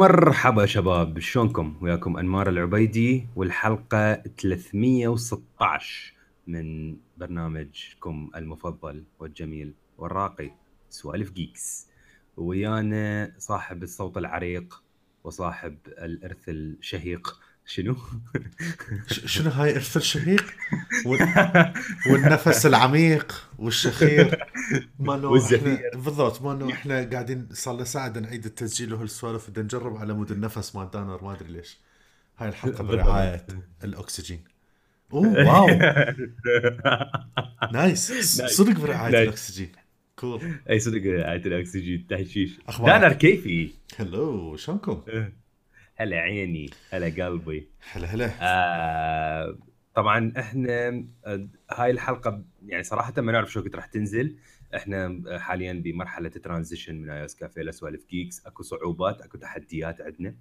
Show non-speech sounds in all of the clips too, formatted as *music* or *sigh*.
مرحبا شباب شلونكم؟ وياكم أنمار العبيدي والحلقة 316 من برنامجكم المفضل والجميل والراقي سوالف Geeks. ويانا صاحب الصوت العريق وصاحب الإرث الشهيق شنو؟ شنو هاي ارث الشهيق؟ *laughs* والنفس العميق والشخير. ما والزفير. بالضبط ما إحنا قاعدين صار لنا ساعة نعيد التسجيل وهالسوالف بدنا نجرب على مود النفس مال دانر ما أدري ليش. هاي الحلقة برعاية الأكسجين. أوه wow. *laughs* Nice. صدق برعاية الأكسجين. Cool أي صدق برعاية الأكسجين تحشيش. دانر كيفي؟ Hello شلونكم؟ هلا عيني هلا قلبي. هلا هلا. آه طبعا إحنا هاي الحلقة يعني صراحة ما نعرف شو وقت راح تنزل. إحنا حاليا بمرحلة transition من اي اس كافيه لسوالف Geeks أكو صعوبات أكو تحديات عندنا.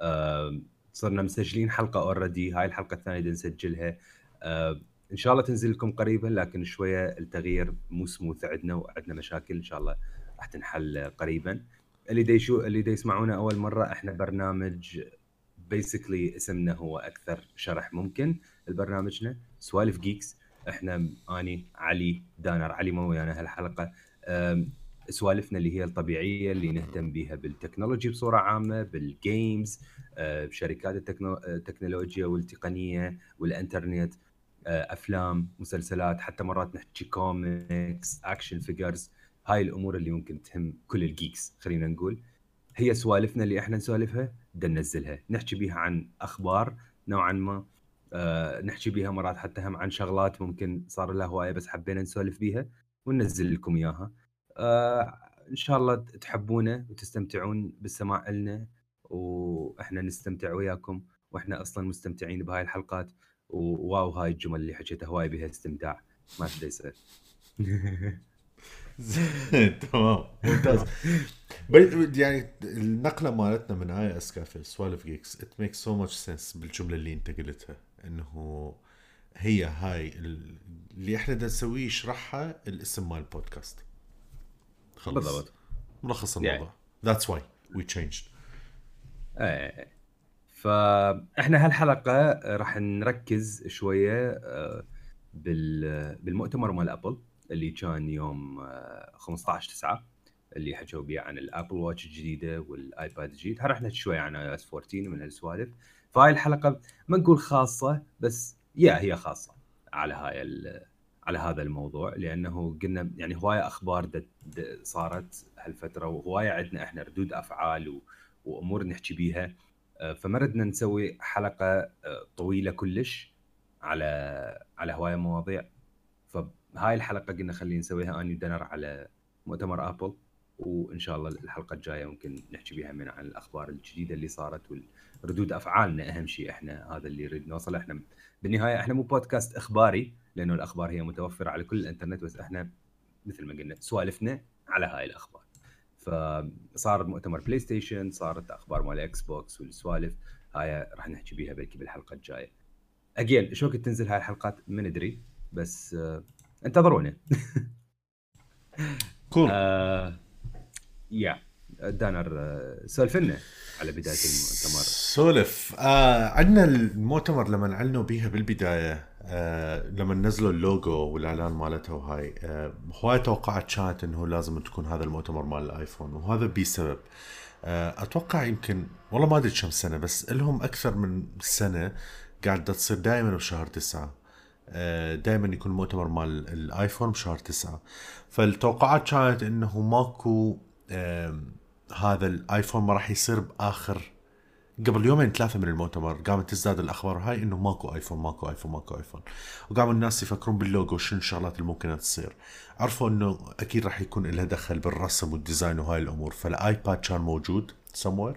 آه صرنا مسجلين حلقة already هاي الحلقة الثانية بدنا نسجلها. آه إن شاء الله تنزل لكم قريبا لكن شوية التغيير مو سموث عندنا وعندنا مشاكل. إن شاء الله راح تنحل قريبا. اللي دي شو اللي دي يسمعونا أول مرة إحنا برنامج basically اسمنا هو أكثر شرح ممكن لبرنامجنا. سوالف Geeks إحنا أني علي دانر. علي مو ويانا هالحلقة. سوالفنا اللي هي الطبيعية اللي نهتم بها بال technology بصورة عامة بال games أه، بشركات التكنولوجيا والتقنية والإنترنت أه، أفلام مسلسلات حتى مرات نحكي comics action figures هاي الأمور اللي ممكن تهم كل ال geeks خلينا نقول. هي سوالفنا اللي إحنا نسولفها بدنا ننزلها. نحكي بيها عن أخبار نوعا ما. آه نحكي بيها مرات حتى هم عن شغلات ممكن صار لها هواية بس حبينا نسولف بيها وننزل لكم إياها. آه إن شاء الله تحبونا وتستمتعون بالسماع لنا وإحنا نستمتع وياكم وإحنا أصلا مستمتعين بهاي الحلقات. و wow هاي الجمل اللي حكيتها هواي بها استمتاع. ما تدري *laughs* *laughs* تمام. ممتاز. *laughs* يعني النقلة مالتنا من اي اس كافي سوالف Geeks it makes so much sense بالجملة اللي أنت قلتها إنه هي هاي اللي إحنا بدنا نسويه يشرحها الاسم مال البودكاست. خلص بالضبط. ملخص الموضوع. that's why we changed فاحنا هالحلقة راح نركز شوية آه، بالمؤتمر مال Apple اللي كان يوم 15 آه، 9 اللي حكوا بيه عن ال Apple Watch الجديدة وال iPad الجديد. نحكي شوي عن iOS 14 ومن هالسوالف. فهاي الحلقة ما نقول خاصة بس يا هي خاصة على هاي على هذا الموضوع لأنه قلنا يعني هوايه أخبار صارت هالفترة وهوايه عندنا إحنا ردود أفعال وأمور نحكي بيها. آه، فما ردنا نسوي حلقة آه، طويلة كلش على على هوايه مواضيع هاي الحلقة قلنا خلينا نسويها اني ودنر على مؤتمر ابل وإن شاء الله الحلقة الجاية ممكن نحكي بها من عن الأخبار الجديدة اللي صارت وردود أفعالنا. أهم شيء إحنا هذا اللي نريد نوصل. إحنا بالنهاية إحنا مو بودكاست إخباري لأنه الأخبار هي متوفرة على كل الإنترنت بس إحنا مثل ما قلنا سوالفنا على هاي الأخبار. فصار مؤتمر PlayStation صارت أخبار مال Xbox والسوالف. هاي راح نحكي بيها بلكي بالحلقة الجاية. again شو وقت تنزل هاي الحلقات؟ ما ندري بس انتظرونا *laughs* cool. يا دانر سولف لنا على بداية المؤتمر. سولف. آه عندنا المؤتمر لما اعلنوا بيها بالبداية آه لما نزلوا اللوجو والإعلان مالته وهاي آه هواي توقعات كانت إنه لازم تكون هذا المؤتمر مال ال iPhone وهذا بسبب آه أتوقع يمكن والله ما أدري كم سنة بس لهم أكثر من سنة قاعدة تصير دائما بشهر تسعة. آه، دائما يكون مؤتمر مال ال iPhone بشهر تسعة. فالتوقعات كانت إنه ماكو هذا ال iPhone ما راح يصير بآخر قبل يومين ثلاثة من المؤتمر قامت تزداد الأخبار هاي إنه ماكو iPhone ماكو iPhone ماكو iPhone. وقاموا الناس يفكرون باللوجو شنو الشغلات اللي ممكن تصير. عرفوا إنه أكيد راح يكون لها دخل بالرسم وال design وهاي الأمور. فال iPad كان موجود somewhere. آه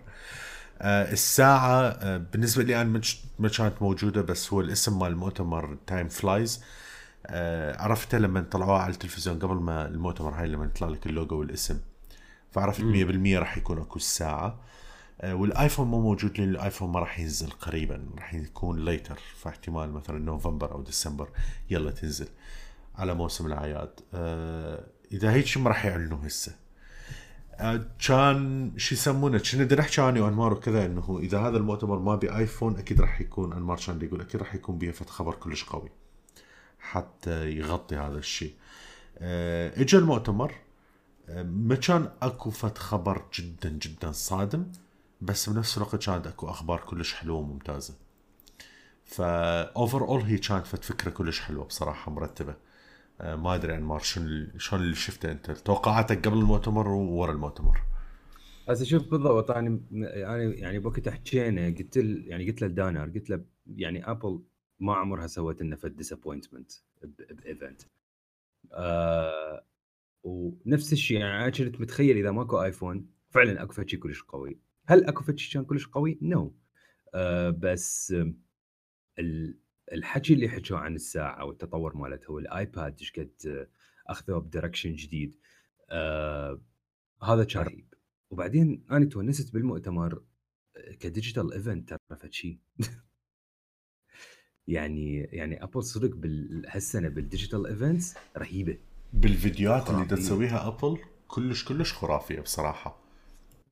الساعة آه بالنسبة لي أنا ما كانت موجودة بس هو الاسم مال المؤتمر Time Flies آه عرفته لما طلعوها على التلفزيون قبل ما المؤتمر هاي لما يطلع لك اللوجو والاسم. فعرفت 100% راح يكون أكو الساعة. آه وال iPhone مو موجود لأن ال iPhone ما راح ينزل قريبا. راح يكون later فاحتمال مثلا نوفمبر أو ديسمبر. يلا تنزل على موسم الأعياد. آه إذا هيك ما راح يعلنوا هسه؟ آه، كان شو يسمونه كنا بدنا نحكي عنه وانمار وكذا إنه إذا هذا المؤتمر ما ب iPhone أكيد راح يكون أنمار كان يقول أكيد راح يكون به فت خبر كلش قوي حتى يغطي هذا الشيء. آه، اجى المؤتمر آه، ما كان أكو فت خبر جدا جدا صادم بس بنفس الوقت كانت أكو أخبار كلش حلوة وممتازة. فا overall هي كانت فت فكرة كلش حلوة بصراحة مرتبة. آه، ما أدري عن مار شلون شلون اللي شفته أنت توقعاتك قبل المؤتمر وورا المؤتمر هسه شوف بالضبط أنا أنا يعني بوقت حكينا قلت يعني قلت له دانر قلت له يعني Apple ما عمرها سوت لنا فد disappointment ب event آه ونفس الشيء يعني أنا كنت متخيل إذا ماكو iPhone فعلا أكو شيء كلش قوي هل أكو شيء كان كلش قوي؟ no no. آه بس الحكي اللي حكوا عن الساعة والتطور مالتها وال iPad إيش قد اخذوه ب direction جديد. آه هذا كان رهيب. وبعدين أنا تونست بالمؤتمر ك digital event ترى شيء *laughs* يعني يعني Apple صدق بهالسنه بال digital events رهيبة. بالفيديوهات اللي تسويها Apple كلش كلش خرافية بصراحة.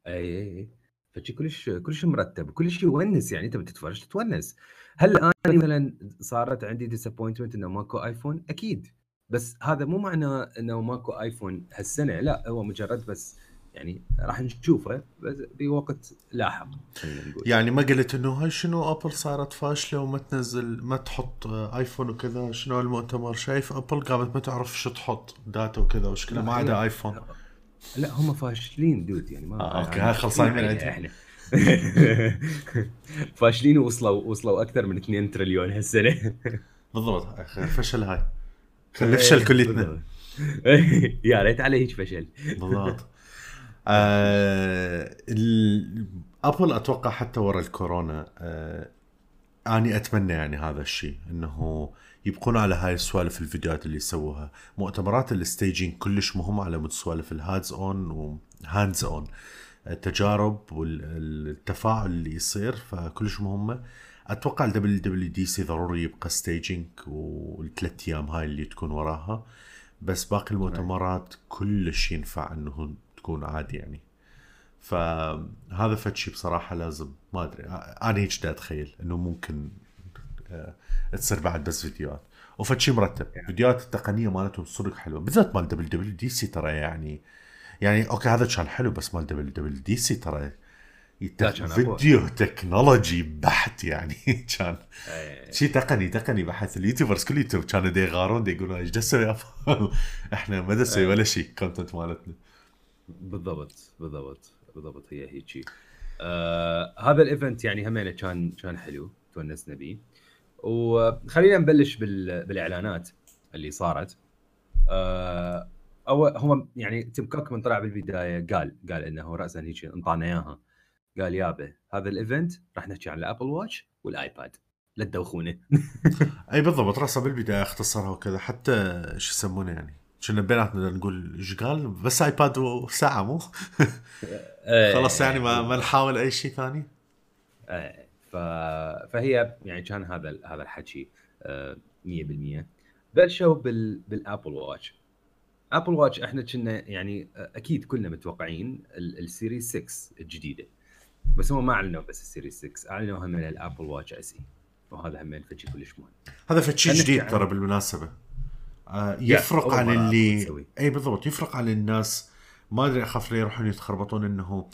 اي اي اي فشي كلش كلش مرتب كلش يونس يعني انت بتتفرج تتونس. هل أنا مثلا صارت عندي disappointment إنه ماكو iPhone أكيد. بس هذا مو معناه إنه ماكو iPhone هالسنة لا هو مجرد بس يعني راح نشوفه بس بوقت لاحق يعني ما قلت إنه هاي شنو Apple صارت فاشلة وما تنزل ما تحط iPhone وكذا شنو المؤتمر شايف Apple قامت ما تعرف شو تحط data وكذا وش ما عدا iPhone لا هم فاشلين dude يعني ما آه okay هاي خلصانين من إحنا. *laughs* فاشلين ووصلوا وصلوا أكثر من 2 تريليون هالسنة. *laughs* بالضبط فشل هاي. خلينا نفشل كليتنا *laughs* يا ريت على هيك فشل. بالضبط. آه أبل أتوقع حتى ورا الكورونا آه أني أتمنى يعني هذا الشيء إنه يبقون على هاي السوالف الفيديوهات اللي يسووها. مؤتمرات ال staging كلش مهم على سوالف ال hands on و hands on التجارب والتفاعل اللي يصير فكلش مهمة. أتوقع ال WWDC ضروري يبقى staging والثلاث أيام هاي اللي تكون وراها. بس باقي المؤتمرات كلش ينفع إنه تكون عادي يعني. فهذا فد بصراحة لازم ما أدري أنا هيك أتخيل إنه ممكن تصير بعد بس فيديوهات. وفد شيء مرتب. يعني. فيديوهات التقنية مالتهم صدق حلوة. بالذات مال WWDC ترى يعني يعني okay هذا كان حلو بس مال WWDC ترى فيديو تكنولوجي بحت يعني. *laughs* كان إيه. شيء تقني تقني بحت. ال YouTubers كل يوتيوب كانوا دي يغارون دي يقولون إيش نسوي *laughs* إحنا ما نسوي إيه. ولا شيء content مالتنا. بالضبط بالضبط بالضبط. هي هيك آه هذا ال event يعني همينة كان كان حلو تونسنا به وخلينا نبلش بالإعلانات اللي صارت. آه أو هو يعني تيم كوك من طلع بالبداية قال قال إنه راسا هيك انطانا اياها قال يابا هذا ال event راح نحكي عن ال Apple Watch وال iPad. لا تدوخونه *laughs* أي بالضبط راسا بالبداية اختصرها وكذا. حتى شو يسمونه يعني كنا بيناتنا نقول إيش قال؟ بس iPad وساعه مو؟ *laughs* إيه، خلاص يعني ما, ما نحاول أي شيء ثاني. فهي يعني كان هذا هذا الحكي 100% آه، بلشوا بال... بال Apple Watch؟ Apple Watch إحنا كنا يعني أكيد كلنا متوقعين ال series 6 الجديدة. بس هم ما أعلنوا بس ال series 6 أعلنوا هم ال Apple Watch SE. وهذا هم فشي كلش مهم. هذا فشي جديد ترى بالمناسبة. آه يفرق عن اللي اي بالضبط يفرق عن الناس. ما أدري أخاف ليه يروحون يتخربطون إنه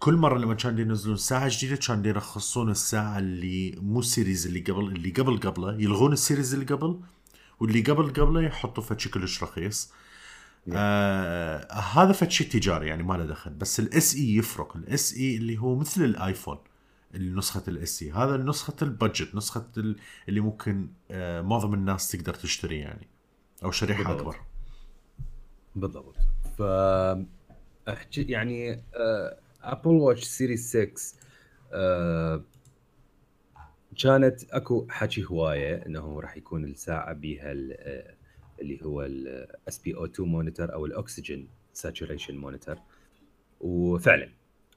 كل مرة لما كانوا ينزلون ساعة جديدة كانوا يرخصون الساعة اللي مو ال series اللي قبل اللي قبل قبله يلغون ال series اللي قبل واللي قبل قبله يحطوا فشي كلش رخيص. آه هذا فد شيء تجاري يعني ما له دخل بس ال SE يفرق. ال SE اللي هو مثل ال iPhone نسخة ال SE هذا نسخة ال budget نسخة اللي ممكن آه معظم الناس تقدر تشتري يعني أو شريحة بالضبط. أكبر. بالضبط. ف يعني Apple Watch series 6 آه كانت أكو حكي هواية إنه راح يكون الساعة بها اللي هو ال SpO 2 monitor أو ال oxygen saturation monitor وفعلا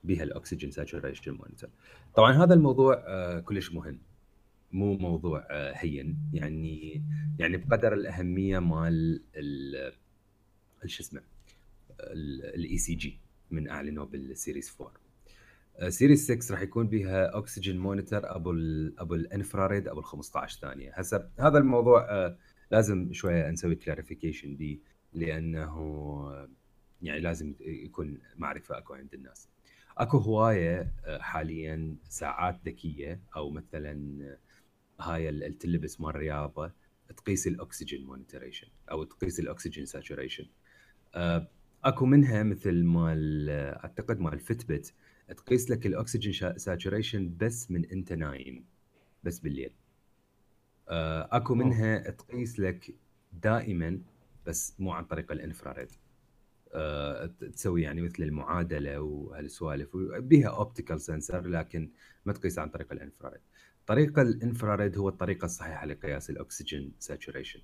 بها ال oxygen saturation monitor طبعا هذا الموضوع آه، كلش مهم. مو موضوع آه، هين. يعني يعني بقدر الأهمية مال شو اسمه ال ECG من أعلنوا بال series 4 series 6 راح يكون بها oxygen monitor أبو ال أبو ال infrared أبو ال 15 ثانية. هسه هذا الموضوع آه، لازم شوية نسوي clarification به لأنه يعني لازم يكون معرفة أكو عند الناس. أكو هواية آه، حاليا ساعات ذكية أو مثلا هاي اللي تلبس مال الرياضه تقيس ال oxygen monitoration أو تقيس ال oxygen saturation آه، أكو منها مثل مال أعتقد مال Fitbit تقيس لك ال oxygen saturation بس من أنت نايم بس بالليل. آه، أكو منها تقيس لك دائما بس مو عن طريق ال infrared. آه، تسوي يعني مثل المعادلة وهالسوالف بها optical sensor لكن ما تقيس عن طريق ال infrared. طريقه ال infrared هو الطريقة الصحيحة لقياس ال oxygen saturation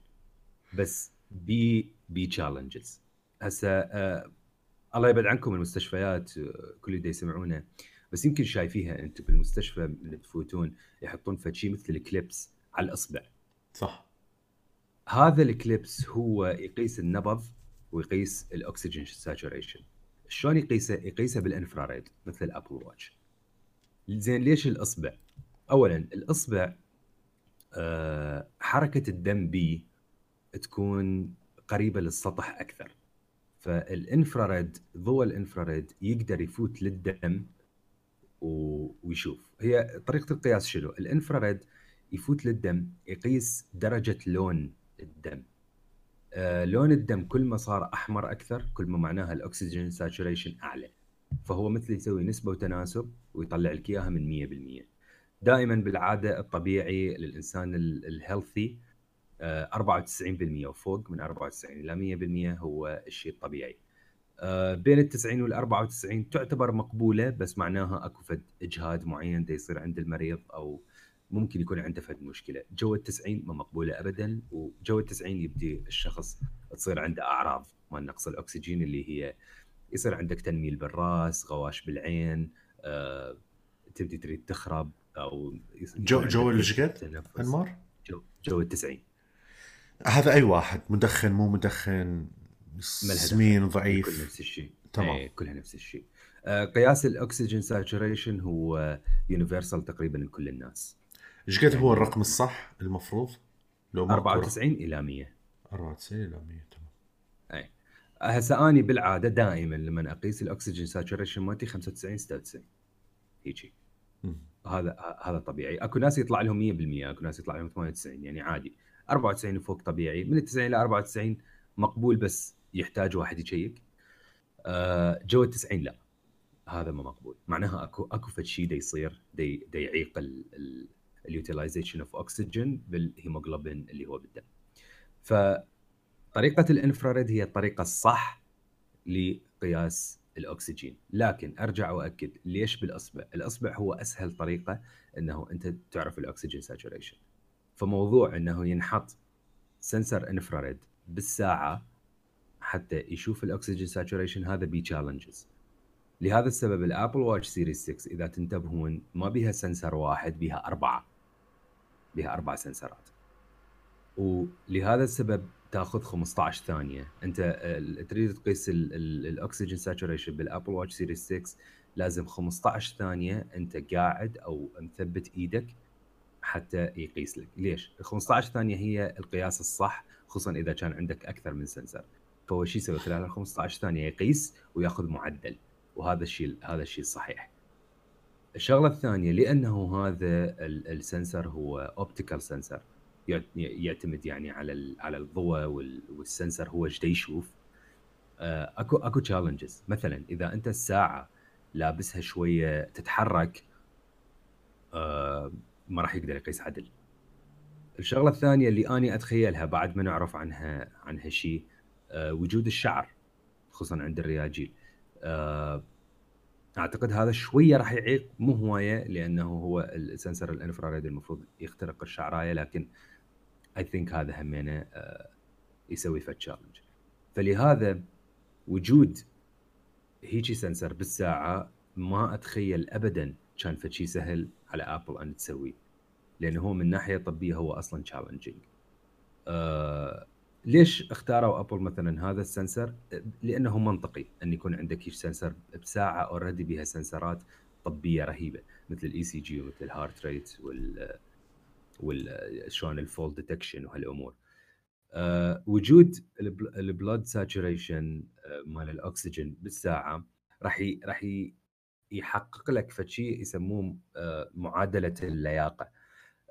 بس بي بي challenges هسه آه الله يبعد عنكم المستشفيات آه، كل اللي يسمعونه. بس يمكن شايفيها أنتم بالمستشفى من تفوتون يحطون فشي مثل ال clips على الأصبع. صح. هذا ال clips هو يقيس النبض ويقيس ال oxygen saturation. شلون يقيسه؟ يقيسه بال infrared مثل ال Apple Watch. زين ليش الأصبع؟ اولا الأصبع آه، حركة الدم بي تكون قريبة للسطح أكثر. فال infrared ضوء ال infrared يقدر يفوت للدم ويشوف. هي طريقة القياس شنو؟ ال infrared يفوت للدم يقيس درجة لون الدم. آه لون الدم كل ما صار أحمر أكثر كل ما معناها ال oxygen saturation أعلى. فهو مثل يسوي نسبة وتناسب ويطلع لك إياها من 100% دائما بالعادة الطبيعي للإنسان ال healthy 94% آه، وفوق من 94 إلى 100% هو الشيء الطبيعي. آه، بين ال 90 وال 94 تعتبر مقبولة بس معناها أكو فد إجهاد معين دا يصير عند المريض أو ممكن يكون عنده فد مشكلة. جو ال 90 ما مقبولة ابدا وجو ال 90 يبدي الشخص تصير عنده أعراض مال نقص الأكسجين اللي هي يصير عندك تنميل بالرأس غواش بالعين أه، تبدي تريد تخرب أو جو جو إيش أنمار؟ جو جو ال 90 هذا أي واحد؟ مدخن مو مدخن؟ سمين ضعيف؟ كل نفس الشيء. تمام. إيه كلها نفس الشيء. آه قياس الأكسجين saturation هو universal تقريبا لكل الناس. إيش قد هو الرقم الصح المفروض؟ لو 94 إلى 100 94 إلى 100 تمام. اي هسه اني بالعادة دائما لما أقيس الأكسجين saturation مالتي 95 96 هيجي. هذا هذا طبيعي. أكو ناس يطلع لهم 100% أكو ناس يطلع لهم 98 يعني عادي. 94 وفوق طبيعي. من ال 90 ل 94 مقبول بس يحتاج واحد يشيك. آه، جو ال 90 لا هذا ما مقبول. معناها أكو أكو فد شيء يصير دا يعيق ال utilization of oxygen بالهيموجلوبين اللي هو بالدم. فطريقة ال infrared هي الطريقة الصح لقياس الأكسجين. لكن أرجع واكد ليش بالأصبع؟ الأصبع هو أسهل طريقة إنه أنت تعرف الأكسجين saturation فموضوع إنه ينحط sensor infrared بالساعة حتى يشوف الاكسجين saturation هذا بي challenges لهذا السبب ال Apple Watch Series 6 إذا تنتبهون ما بيها sensor واحد بيها أربعة. بيها أربع sensor ات ولهذا السبب تاخذ 15 ثانية. أنت تريد تقيس الاكسجين saturation بال Apple Watch Series 6 لازم 15 ثانية أنت قاعد أو مثبت إيدك حتى يقيس لك. ليش؟ ال 15 ثانية هي القياس الصح خصوصا إذا كان عندك أكثر من sensor. فهو شو يسوي خلال ال 15 ثانية يقيس ويأخذ معدل وهذا الشيء هذا الشيء الصحيح الشغلة الثانية لأنه هذا ال sensor هو optical sensor يعتمد يعني على على الضوء وال sensor هو إيش يشوف. آه، اكو أكو تشالنجز مثلا إذا أنت الساعة لابسها شوية تتحرك آه، ما راح يقدر يقيس عدل. الشغلة الثانية اللي أني أتخيلها بعد ما نعرف عنها عنها شيء أه وجود الشعر خصوصا عند الرياجيل. أه أعتقد هذا شوية راح يعيق مو هواية لأنه هو السنسر الإنفراريد المفروض يخترق الشعراية لكن I think هذا همينة أه يسوي فت challenge فلهذا وجود هيجي sensor بالساعة ما أتخيل ابدا كان فشي سهل على Apple أن تسويه لأنه هو من ناحية طبية هو أصلا challenging آه ليش اختاروا Apple مثلا هذا ال sensor؟ لأنه منطقي أن يكون عندك هيك sensor بساعة already بها sensor ات طبية رهيبة مثل ال ECG ومثل ال heart rate وال وال شلون ال fall detection وهالأمور. أه وجود ال blood saturation آه، مال الأكسجين بالساعة راح راح يحقق لك فشيء يسموه أه معادلة اللياقة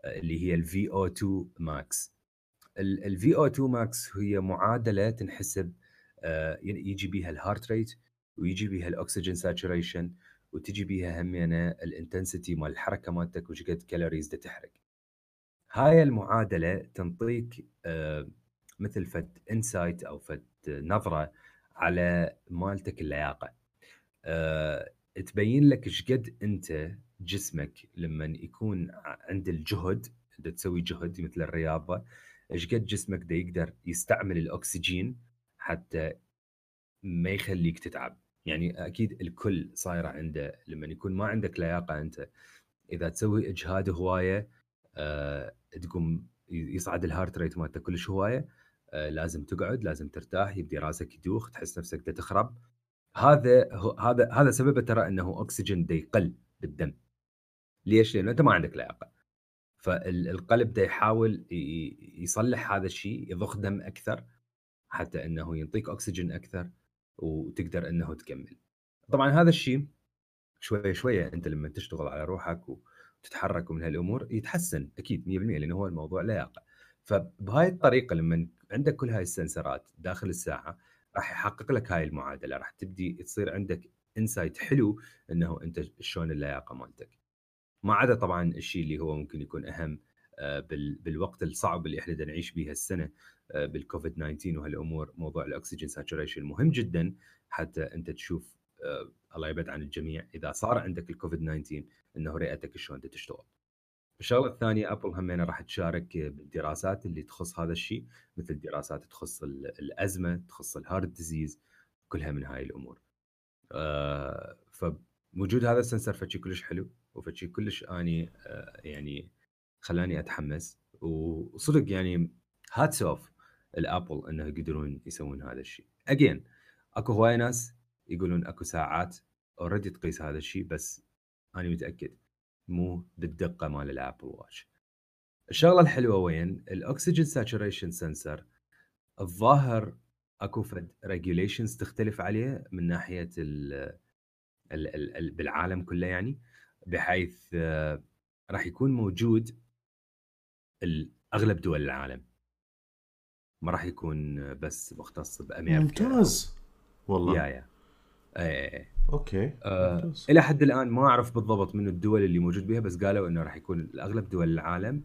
أه اللي هي ال VO 2 max. ال VO 2 max هي معادلة تنحسب آه، يجي بها ال heart rate ويجي بها الاكسجين saturation وتجي بها همينه ال intensity مال الحركة مالتك وش قد calories تحرق هاي المعادلة تنطيك آه، مثل فد insight أو فد نظرة على مالتك اللياقة تبين لك إيش قد أنت جسمك لما يكون عند الجهد أنت تسوي جهد مثل الرياضة إيش قد جسمك ده يقدر يستعمل الأكسجين حتى ما يخليك تتعب. يعني أكيد الكل صايره عنده لما يكون ما عندك لياقة أنت إذا تسوي إجهاد هواية أه تقوم يصعد الهارت ريت مالتك كلش هواية أه لازم تقعد لازم ترتاح يبدي راسك يدوخ تحس نفسك تخرب. هذا هذا هذا سببه ترى إنه أكسجين ده يقل بالدم ليش؟ لأنه أنت ما عندك لياقة فالقلب ده يحاول يصلح هذا الشيء يضخ دم أكثر حتى إنه ينطيك أكسجين أكثر وتقدر إنه تكمل. طبعا هذا الشيء شوية شوية أنت لما تشتغل على روحك وتتحرك من هالأمور يتحسن أكيد 100% لأنه هو الموضوع لياقة. فبهاي الطريقة لما عندك كل هاي السنسرات داخل الساعة راح يحقق لك هاي المعادلة راح تبدي تصير عندك انسايت حلو إنه أنت شلون اللياقة مالتك. ما عدا طبعا الشيء اللي هو ممكن يكون أهم آه، بالوقت الصعب اللي إحنا نعيش به هالسنة آه، بالكوفيد 19 وهالأمور موضوع الأكسجين saturation مهم جدا حتى أنت تشوف آه، الله يبعد عن الجميع إذا صار عندك الكوفيد 19 إنه رئتك شلون تشتغل. الشغله الثانية Apple همينة راح تشارك بالدراسات اللي تخص هذا الشيء مثل دراسات تخص الأزمة تخص ال heart disease كلها من هاي الأمور. فوجود هذا ال sensor فشي كلش حلو وفشي كلش أني آه، يعني خلاني أتحمس وصدق يعني hats off ال Apple إنه يقدرون يسوون هذا الشيء. again أكو هواي ناس يقولون أكو ساعات already تقيس هذا الشيء بس أنا متأكد مو بالدقة مال ال Apple Watch. الشغلة الحلوة وين؟ الأكسجين saturation sensor. الظاهر أكو فد regulations تختلف عليه من ناحية ال ال ال بالعالم كله يعني بحيث آه، راح يكون موجود أغلب دول العالم. ما راح يكون بس مختص بأمريكا. ممتاز. والله. yeah yeah. إيه. okay. آه إلى حد الآن ما أعرف بالضبط من الدول اللي موجود بها بس قالوا إنه راح يكون اغلب دول العالم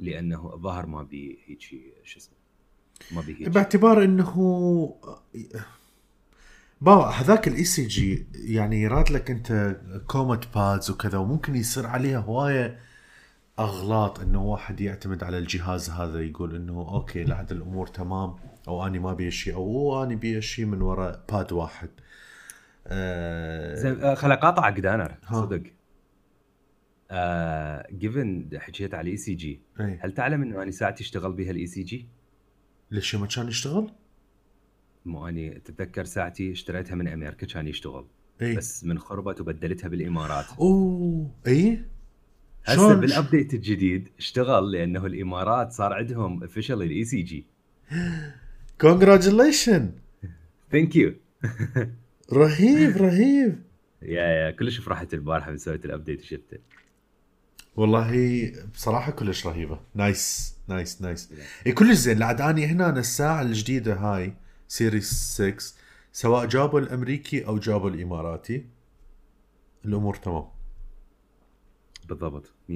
لأنه الظاهر ما بي هيك شو اسمه ما بي هيك باعتبار إنه بابا هذاك ال ECG يعني يراد لك أنت كومت pads وكذا وممكن يصير عليها هواية أغلاط إنه واحد يعتمد على الجهاز هذا يقول إنه okay لحد الأمور تمام أو أني ما ابي شيء أو أني ابي شيء من وراء pad واحد. آه زين آه، خل أقاطعك دانر صدق. آه جيفن حكيت على ال ECG هل تعلم إنه أنا ساعتي اشتغل بها الاي سي جي؟ ليش ما كان يشتغل؟ مو أني تتذكر ساعتي اشتريتها من أمريكا كان يشتغل إيه؟ بس من خربت وبدلتها بالإمارات. أوه إي؟ هسه بال update الجديد اشتغل لأنه الإمارات صار عندهم official ال ECG congratulation thank you رهيب رهيب. yeah yeah كلش فرحت البارحة من سويت ال update وشفته والله بصراحة كلش رهيبة. nice nice nice اي كلش زين. لعد اني هنا الساعة الجديدة هاي Series 6 سواء جابوا الأمريكي أو جابوا الإماراتي. الأمور تمام. بالضبط 100%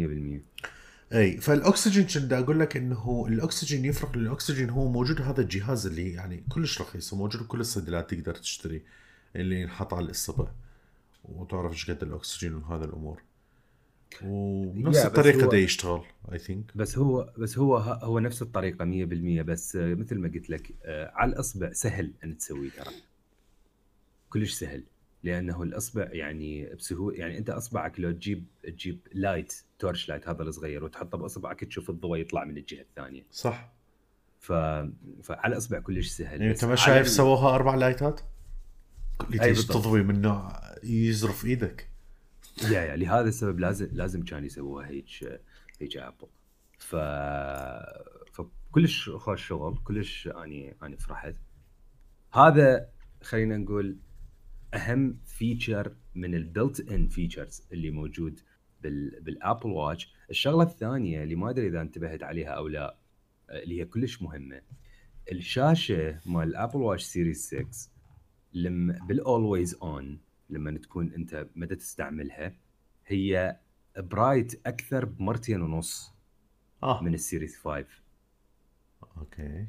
اي فالأكسجين كنت أقول لك إنه الأكسجين يفرق الاكسجين هو موجود هذا الجهاز اللي يعني كلش رخيص وموجود بكل الصيدليات تقدر تشتري. اللي ينحط على الاصبع وتعرف إيش قد الأكسجين وهذا الأمور. ونفس الطريقة ده يشتغل I think بس هو بس هو هو نفس الطريقة 100% بس مثل ما قلت لك آه، على الإصبع سهل أن تسويه ترى. كلش سهل لأنه الإصبع يعني بسهوله يعني أنت إصبعك لو تجيب تجيب light torch light هذا الصغير وتحطه بإصبعك تشوف الضوء يطلع من الجهة الثانية. صح. ف... فعلى الإصبع كلش سهل يعني أنت ما شايف. سووها أربع لايتات؟ اللي تيجي تضوي من نوع يزرف إيدك. yeah yeah لهذا السبب لازم لازم كان يسووها هيك هيك Apple. ف فكلش خوش شغل كلش أني أني فرحت. هذا خلينا نقول أهم feature من ال built-in features اللي موجود بال بال Apple Watch الشغلة الثانية اللي ما أدري إذا انتبهت عليها أو لا اللي هي كلش مهمة. الشاشة مال ال Apple Watch Series 6 لما بال always on لما تكون أنت مدى تستعملها هي bright أكثر بمرتين ونص آه. من ال Series 5 okay.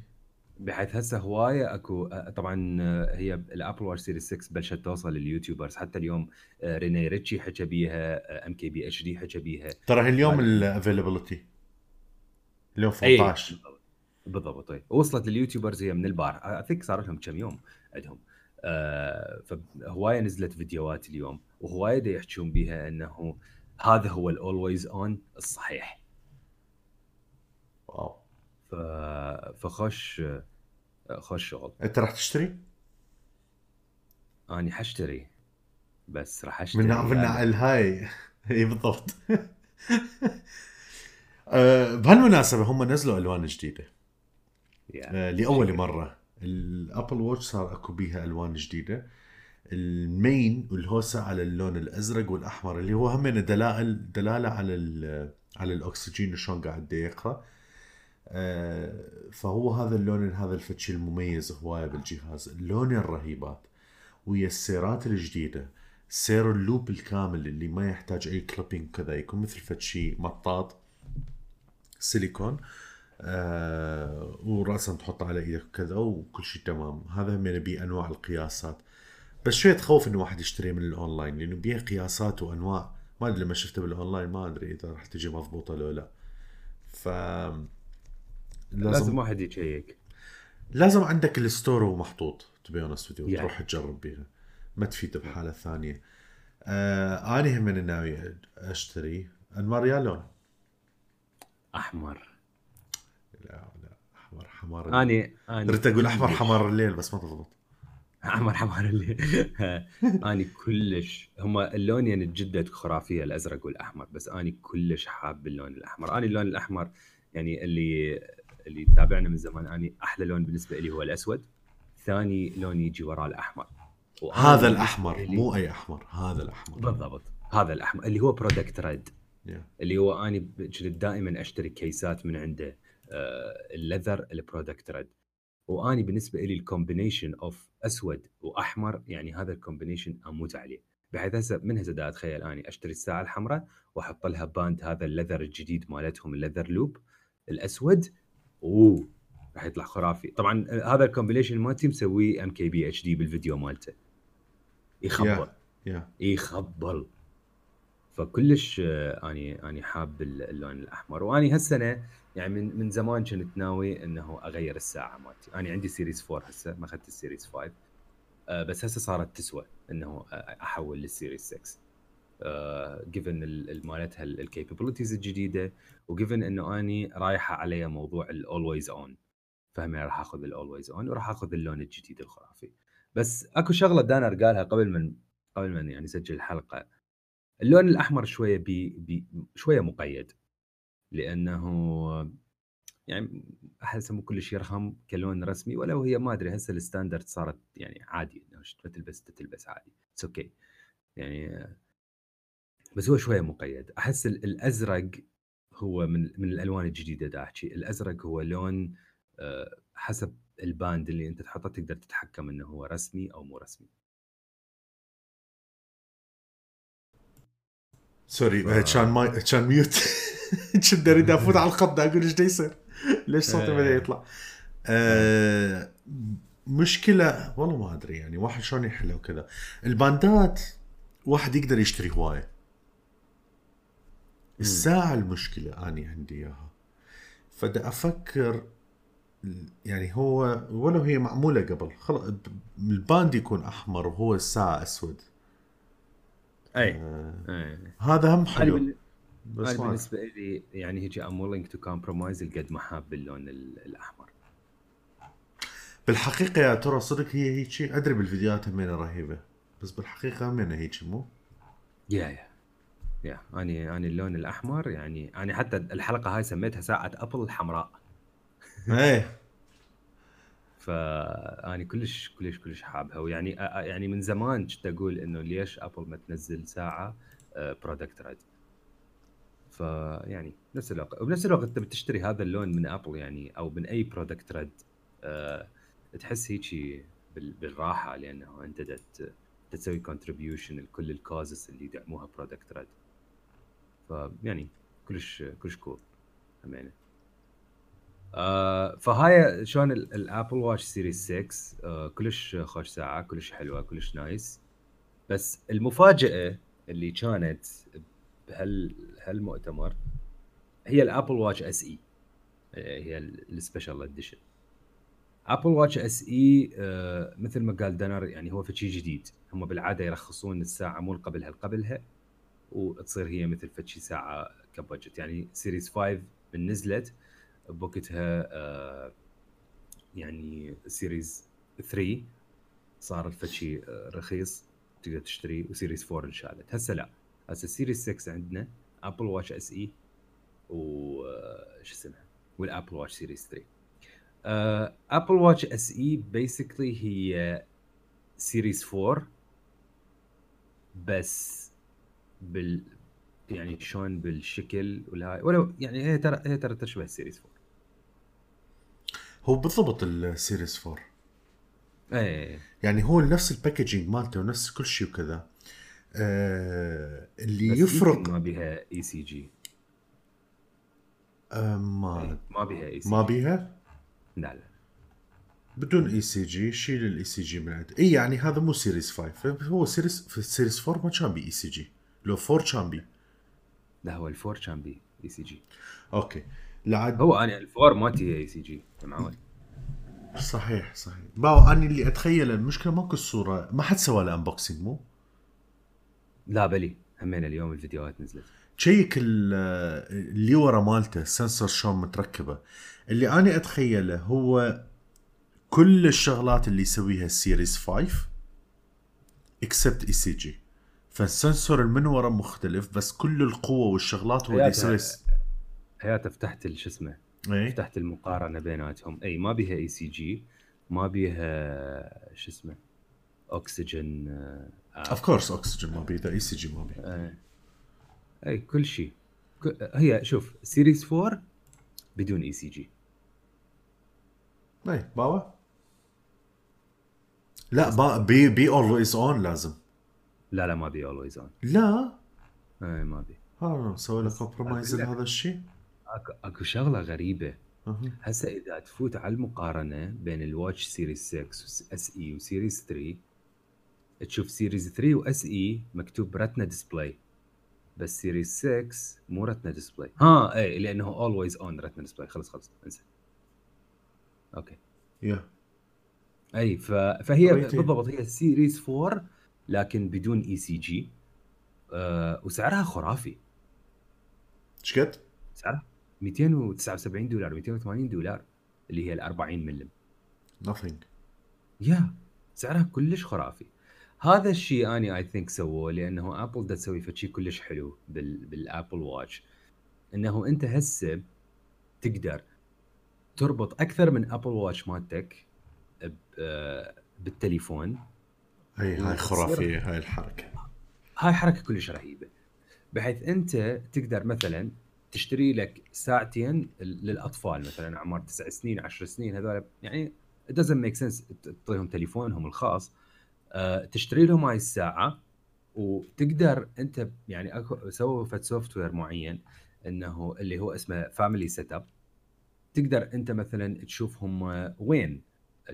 بحيث هسه هوايه أكو طبعا هي ال Apple Watch Series 6 بلشت توصل لل YouTubers. حتى اليوم Rene Ritchie حكى بيها أم كي بي إتش دي حكى بيها. ترى اليوم ال availability اليوم 18 بالضبط اي وصلت لل YouTubers هي من البارح I think صار لهم كم يوم عندهم. آه فهواية نزلت فيديوهات اليوم وهواية يحكون بها إنه هذا هو ال always on الصحيح. wow. ف... فخوش خوش شغل. أنت راح تشتري؟ أني حاشتري بس راح أشتري من من الهاي. *laughs* إي بالضبط. *laughs* أه بهالمناسبة هم نزلوا ألوان جديدة. يعني أه لأول مرة. ال Apple Watch صار أكو بيها ألوان جديدة. ال main والهوسة على اللون الأزرق والأحمر اللي هو هم دلائل دلالة على على الأكسجين وشلون قاعد يقرأ. آه، فهو هذا اللون هذا الفد شي المميز هواية بالجهاز. اللون الرهيبات ويا السيرات الجديدة. سير ال loop الكامل اللي ما يحتاج أي clipping كذا يكون مثل فد شي مطاط سيليكون. آه وراسا تحطه على إيدك كذا وكل شيء تمام. هذا هم بيه أنواع القياسات. بس شوي تخوف إنه واحد يشتري من الأونلاين لأنه بيه قياسات وأنواع. ما أدري لما شفته بالأونلاين ما أدري إذا راح تجي مضبوطة لو لا. ف لازم, لازم واحد يشيك. لازم عندك ال store محطوط to be honest with you يعني. تروح تجرب بيها. ما تفيد بحالة ثانية. آه أنا هم من ناوي أشتري انمار يا لون. أحمر. حمار اني أني ريت أقول أحمر حمار الليل بس ما تضبط. أحمر حمار الليل. *laughs* أني كلش هم اللونين الجدة خرافية الأزرق والأحمر بس أني كلش حاب اللون الأحمر. أني اللون الأحمر يعني اللي اللي تابعنا من زمان أني أحلى لون بالنسبة لي هو الأسود. ثاني لون يجي وراه الأحمر. هذا الأحمر مو أي أحمر هذا الأحمر. بالضبط هذا الأحمر اللي هو Product Red yeah. اللي هو أني كنت دائما أشتري كيسات من عنده. ال leather ال Product Red وأني بالنسبة لي ال combination of أسود وأحمر يعني هذا ال combination أموت عليه بحيث هسه من هسه أتخيل أني أشتري الساعة الحمراء وأحط لها band هذا ال leather الجديد مالتهم ال leather loop الأسود. أوه راح يطلع خرافي. طبعا هذا ال combination مالتي مسويه ام كي بي اتش دي بالفيديو مالته. يخبل yeah. yeah. يخبل فكلش آه، أني أني حاب اللون الأحمر. وأني هالسنة يعني من من زمان كنت ناوي إنه أغير الساعة مالتي. أنا عندي Series 4 هسه ما أخذت ال Series 5 أه بس هسه صارت تسوى إنه أحول لل Series 6 given مالتها ال capabilities الجديدة و given إنه أني رايحة علي موضوع ال always on فهم راح آخذ ال always on وراح آخذ اللون الجديد الخرافي. بس أكو شغلة دانر قالها قبل من قبل من يعني نسجل الحلقة اللون الأحمر شوية بي, بي شوية مقيد لأنه يعني احس مو كلش يرخم كلون رسمي؟ ولو هي ما أدري هسه ال standard صارت يعني عادي إنه تلبس تلبس عادي. it's okay okay. يعني بس هو شوية مقيد. أحس الأزرق هو من من الألوان الجديدة دا أحكي. الأزرق هو لون آه، حسب ال band اللي أنت تحطه تقدر تتحكم إنه هو رسمي أو مو رسمي. sorry ف... كان ماي كان mute. *laughs* كنت اريد افوت على الخط أقول إيش يصير؟ ليش صوتي بدأ يطلع؟ آه مشكلة والله ما أدري يعني واحد شلون يحلها وكذا. ال bands واحد يقدر يشتري هواية. الساعة المشكلة أني عندي إياها. فدا أفكر يعني هو ولو هي معمولة قبل خلص ال band يكون أحمر وهو الساعة أسود. آه أي. هذا هم حلو. بال... بس بالنسبة لي يعني هيجي I'm willing to compromise القد ما حاب اللون الأحمر. بالحقيقة يا ترى صدق هي هيك أدري بالفيديوهات همينه رهيبة بس بالحقيقة همينه هيك مو؟ yeah yeah yeah اني أني اللون الأحمر يعني أنا حتى الحلقة هاي سميتها ساعة أبل الحمراء. إيه. *laughs* فأني كلش كلش كلش حابها. ويعني يعني من زمان كنت أقول إنه ليش أبل ما تنزل ساعة Product Red فيعني نفس الوقت وبنفس الوقت انت بتشتري هذا اللون من أبل يعني أو من أي Product Red أه تحس هيك بالراحة لأنه أنت دت تسوي contribution لكل ال causes اللي يدعموها Product Red فيعني كلش كلش cool أمانة. آه فهاي شلون ال Apple Watch Series 6 آه كلش خوش ساعة كلش حلوة كلش nice بس المفاجأة اللي كانت بهال هالمؤتمر هي ال Apple Watch SE هي ال special edition Apple Watch SE مثل ما قال دنر يعني هو شيء جديد. هم بالعادة يرخصون الساعة مو قبلها قبلها وتصير هي مثل فشي ساعة كبجت. يعني Series 5 من نزلت بوقتها آه، يعني Series 3 صار الفشي آه، رخيص تقدر تشتري و Series 4 انشالت هسه لا هسه Series 6 عندنا Apple Watch SE و شو اسمها؟ وال Apple Watch Series 3 Apple Watch SE basically هي Series 4 بس بال يعني شلون بالشكل والهاي ولو يعني هي ترى هي ترى تشبه ال Series 4 هو بالضبط ال Series 4 إيه. يعني هو نفس ال packaging مالته ونفس كل شيء وكذا. آه اللي يفرق ما بيها ECG آه ما ما بيها EC ما G بيها؟ لا لا. بدون ECG شيل ال ECG من عند اي يعني هذا مو Series 5 هو Series في ال Series 4 ما كان بي ECG لو 4 كان بي. لا هو ال four كان بي ECG okay. لعد هو أنا ال four مالتي ECG معود صحيح صحيح. باو أنا اللي أتخيل المشكلة ماكو الصورة ما حد سوى له unboxing مو؟ لا بلي همين اليوم الفيديوهات نزلت. check ال- اللي ورا مالته ال sensor شلون متركبة. اللي أنا أتخيله هو كل الشغلات اللي يسويها ال Series 5 except ECG فال sensor من ورا مختلف بس كل القوة والشغلات هو اللي حياته- يسوي هياته فتحت شو اسمه إيه؟ فتحت المقارنة بيناتهم. أي ما بيها ECG ما بيها شو اسمه؟ أكسجين آه، of course أكسجين ما بيه ECG ما بيه آه. اي كل شيء. هي شوف Series 4 بدون ECG اي باوا. لا با بي بي always on لازم. لا لا ما بي always on لا. اي ما بي. ها سوي له compromise لك. هذا الشيء. اكو أكو شغلة غريبة. أها. هسه إذا تفوت على المقارنة بين ال Watch Series 6 SE و Series 3 تشوف Series 3 و SE مكتوب Retina display بس Series 6 مو Retina display ها اي لأنه always on Retina display خلص خلص انسى. okay. Yeah أي ف... فهي. بالضبط هي Series 4 لكن بدون ECG وسعرها خرافي. إيش قد؟ سعرها 279 دولار 280 دولار اللي هي ال 40 ملم. Nothing. Yeah سعرها كلش خرافي. هذا الشيء أني I think سووه لأنه Apple دا تسوي فشي كلش حلو بال بال Apple Watch إنه أنت هسه تقدر تربط أكثر من Apple Watch مالتك آه، بالتليفون. هاي وتصير- خرافية هاي الحركة. هاي حركة كلش رهيبة. بحيث أنت تقدر مثلا تشتري لك ساعتين للأطفال مثلا اعمار تسع سنين عشر سنين هذول يعني it doesn't make sense تعطيهم تليفونهم الخاص. آه، تشتري لهم هاي الساعة وتقدر أنت يعني اكو سووا software معين إنه اللي هو اسمه Family Setup تقدر أنت مثلا تشوفهم آه، وين؟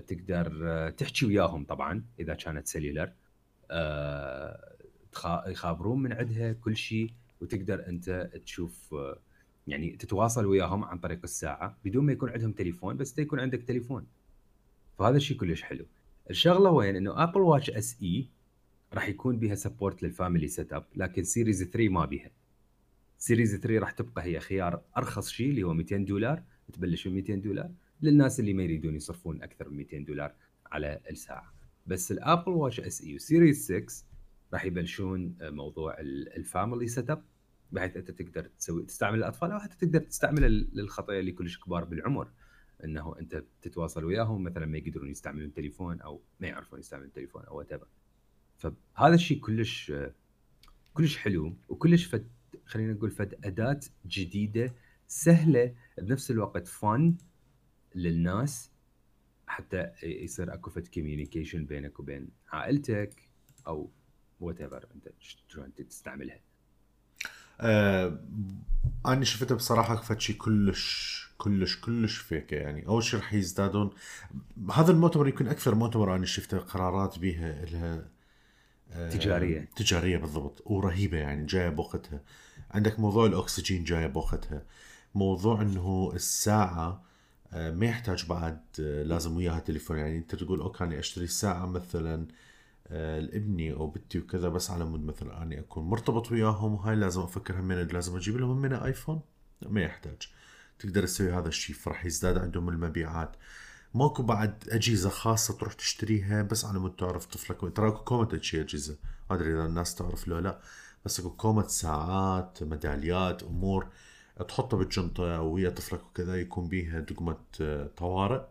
تقدر آه، تحكي وياهم طبعا إذا كانت cellular تخا- يخابرون من عندها كل شيء وتقدر أنت تشوف آه، يعني تتواصل وياهم عن طريق الساعة بدون ما يكون عندهم تليفون بس يكون عندك تليفون. فهذا الشيء كلش حلو. الشغلة وين؟ إنه Apple Watch SE راح يكون بها support لل Family Setup لكن Series 3 ما بيها. Series 3 راح تبقى هي خيار أرخص شيء اللي هو 200 دولار. تبلش من 200 دولار. للناس اللي ما يريدون يصرفون أكثر من 200 دولار على الساعة. بس ال Apple Watch SE و Series 6 راح يبلشون موضوع ال Family Setup بحيث أنت تقدر تسوي تستعمل الأطفال أو حتى تقدر تستعمل للخطايا اللي كلش كبار بالعمر. إنه أنت تتواصل وياهم مثلا ما يقدرون يستعملون تليفون أو ما يعرفون يستعملون تليفون أو what فهذا الشيء كلش كلش حلو وكلش فد خلينا نقول فد أداة جديدة سهلة بنفس الوقت fun للناس. حتى يصير أكو فد communication بينك وبين عائلتك أو whatever انت شلون تستعملها. آه أنا شفتها بصراحة فد شيء كلش كلش كلش فيك يعني. أول شيء رح يزدادون. هذا المؤتمر يمكن أكثر مؤتمر أنا شفته قرارات بيها لها آه تجارية. تجارية بالضبط ورهيبة يعني جاية بوقتها. عندك موضوع الأكسجين جاية بوقتها. موضوع إنه الساعة آه، ما يحتاج بعد آه، لازم وياها تليفون. يعني أنت تقول okay أنا أشتري الساعة مثلا لابني أو بنتي وكذا بس على مود مثلا أني أكون مرتبط وياهم وهاي لازم أفكر هم لازم أجيب لهم هم iPhone؟ ما يحتاج. تقدر تسوي هذا الشيء فراح يزداد عندهم المبيعات. ماكو بعد أجهزة خاصة تروح تشتريها بس على مود تعرف طفلك. ترى أكو كومة شيء أجهزة. ما أدري إذا الناس تعرف لو لا بس أكو كومة ساعات ميداليات أمور تحطها بالجنطة ويا طفلك وكذا يكون بيها دقمة آه، طوارئ.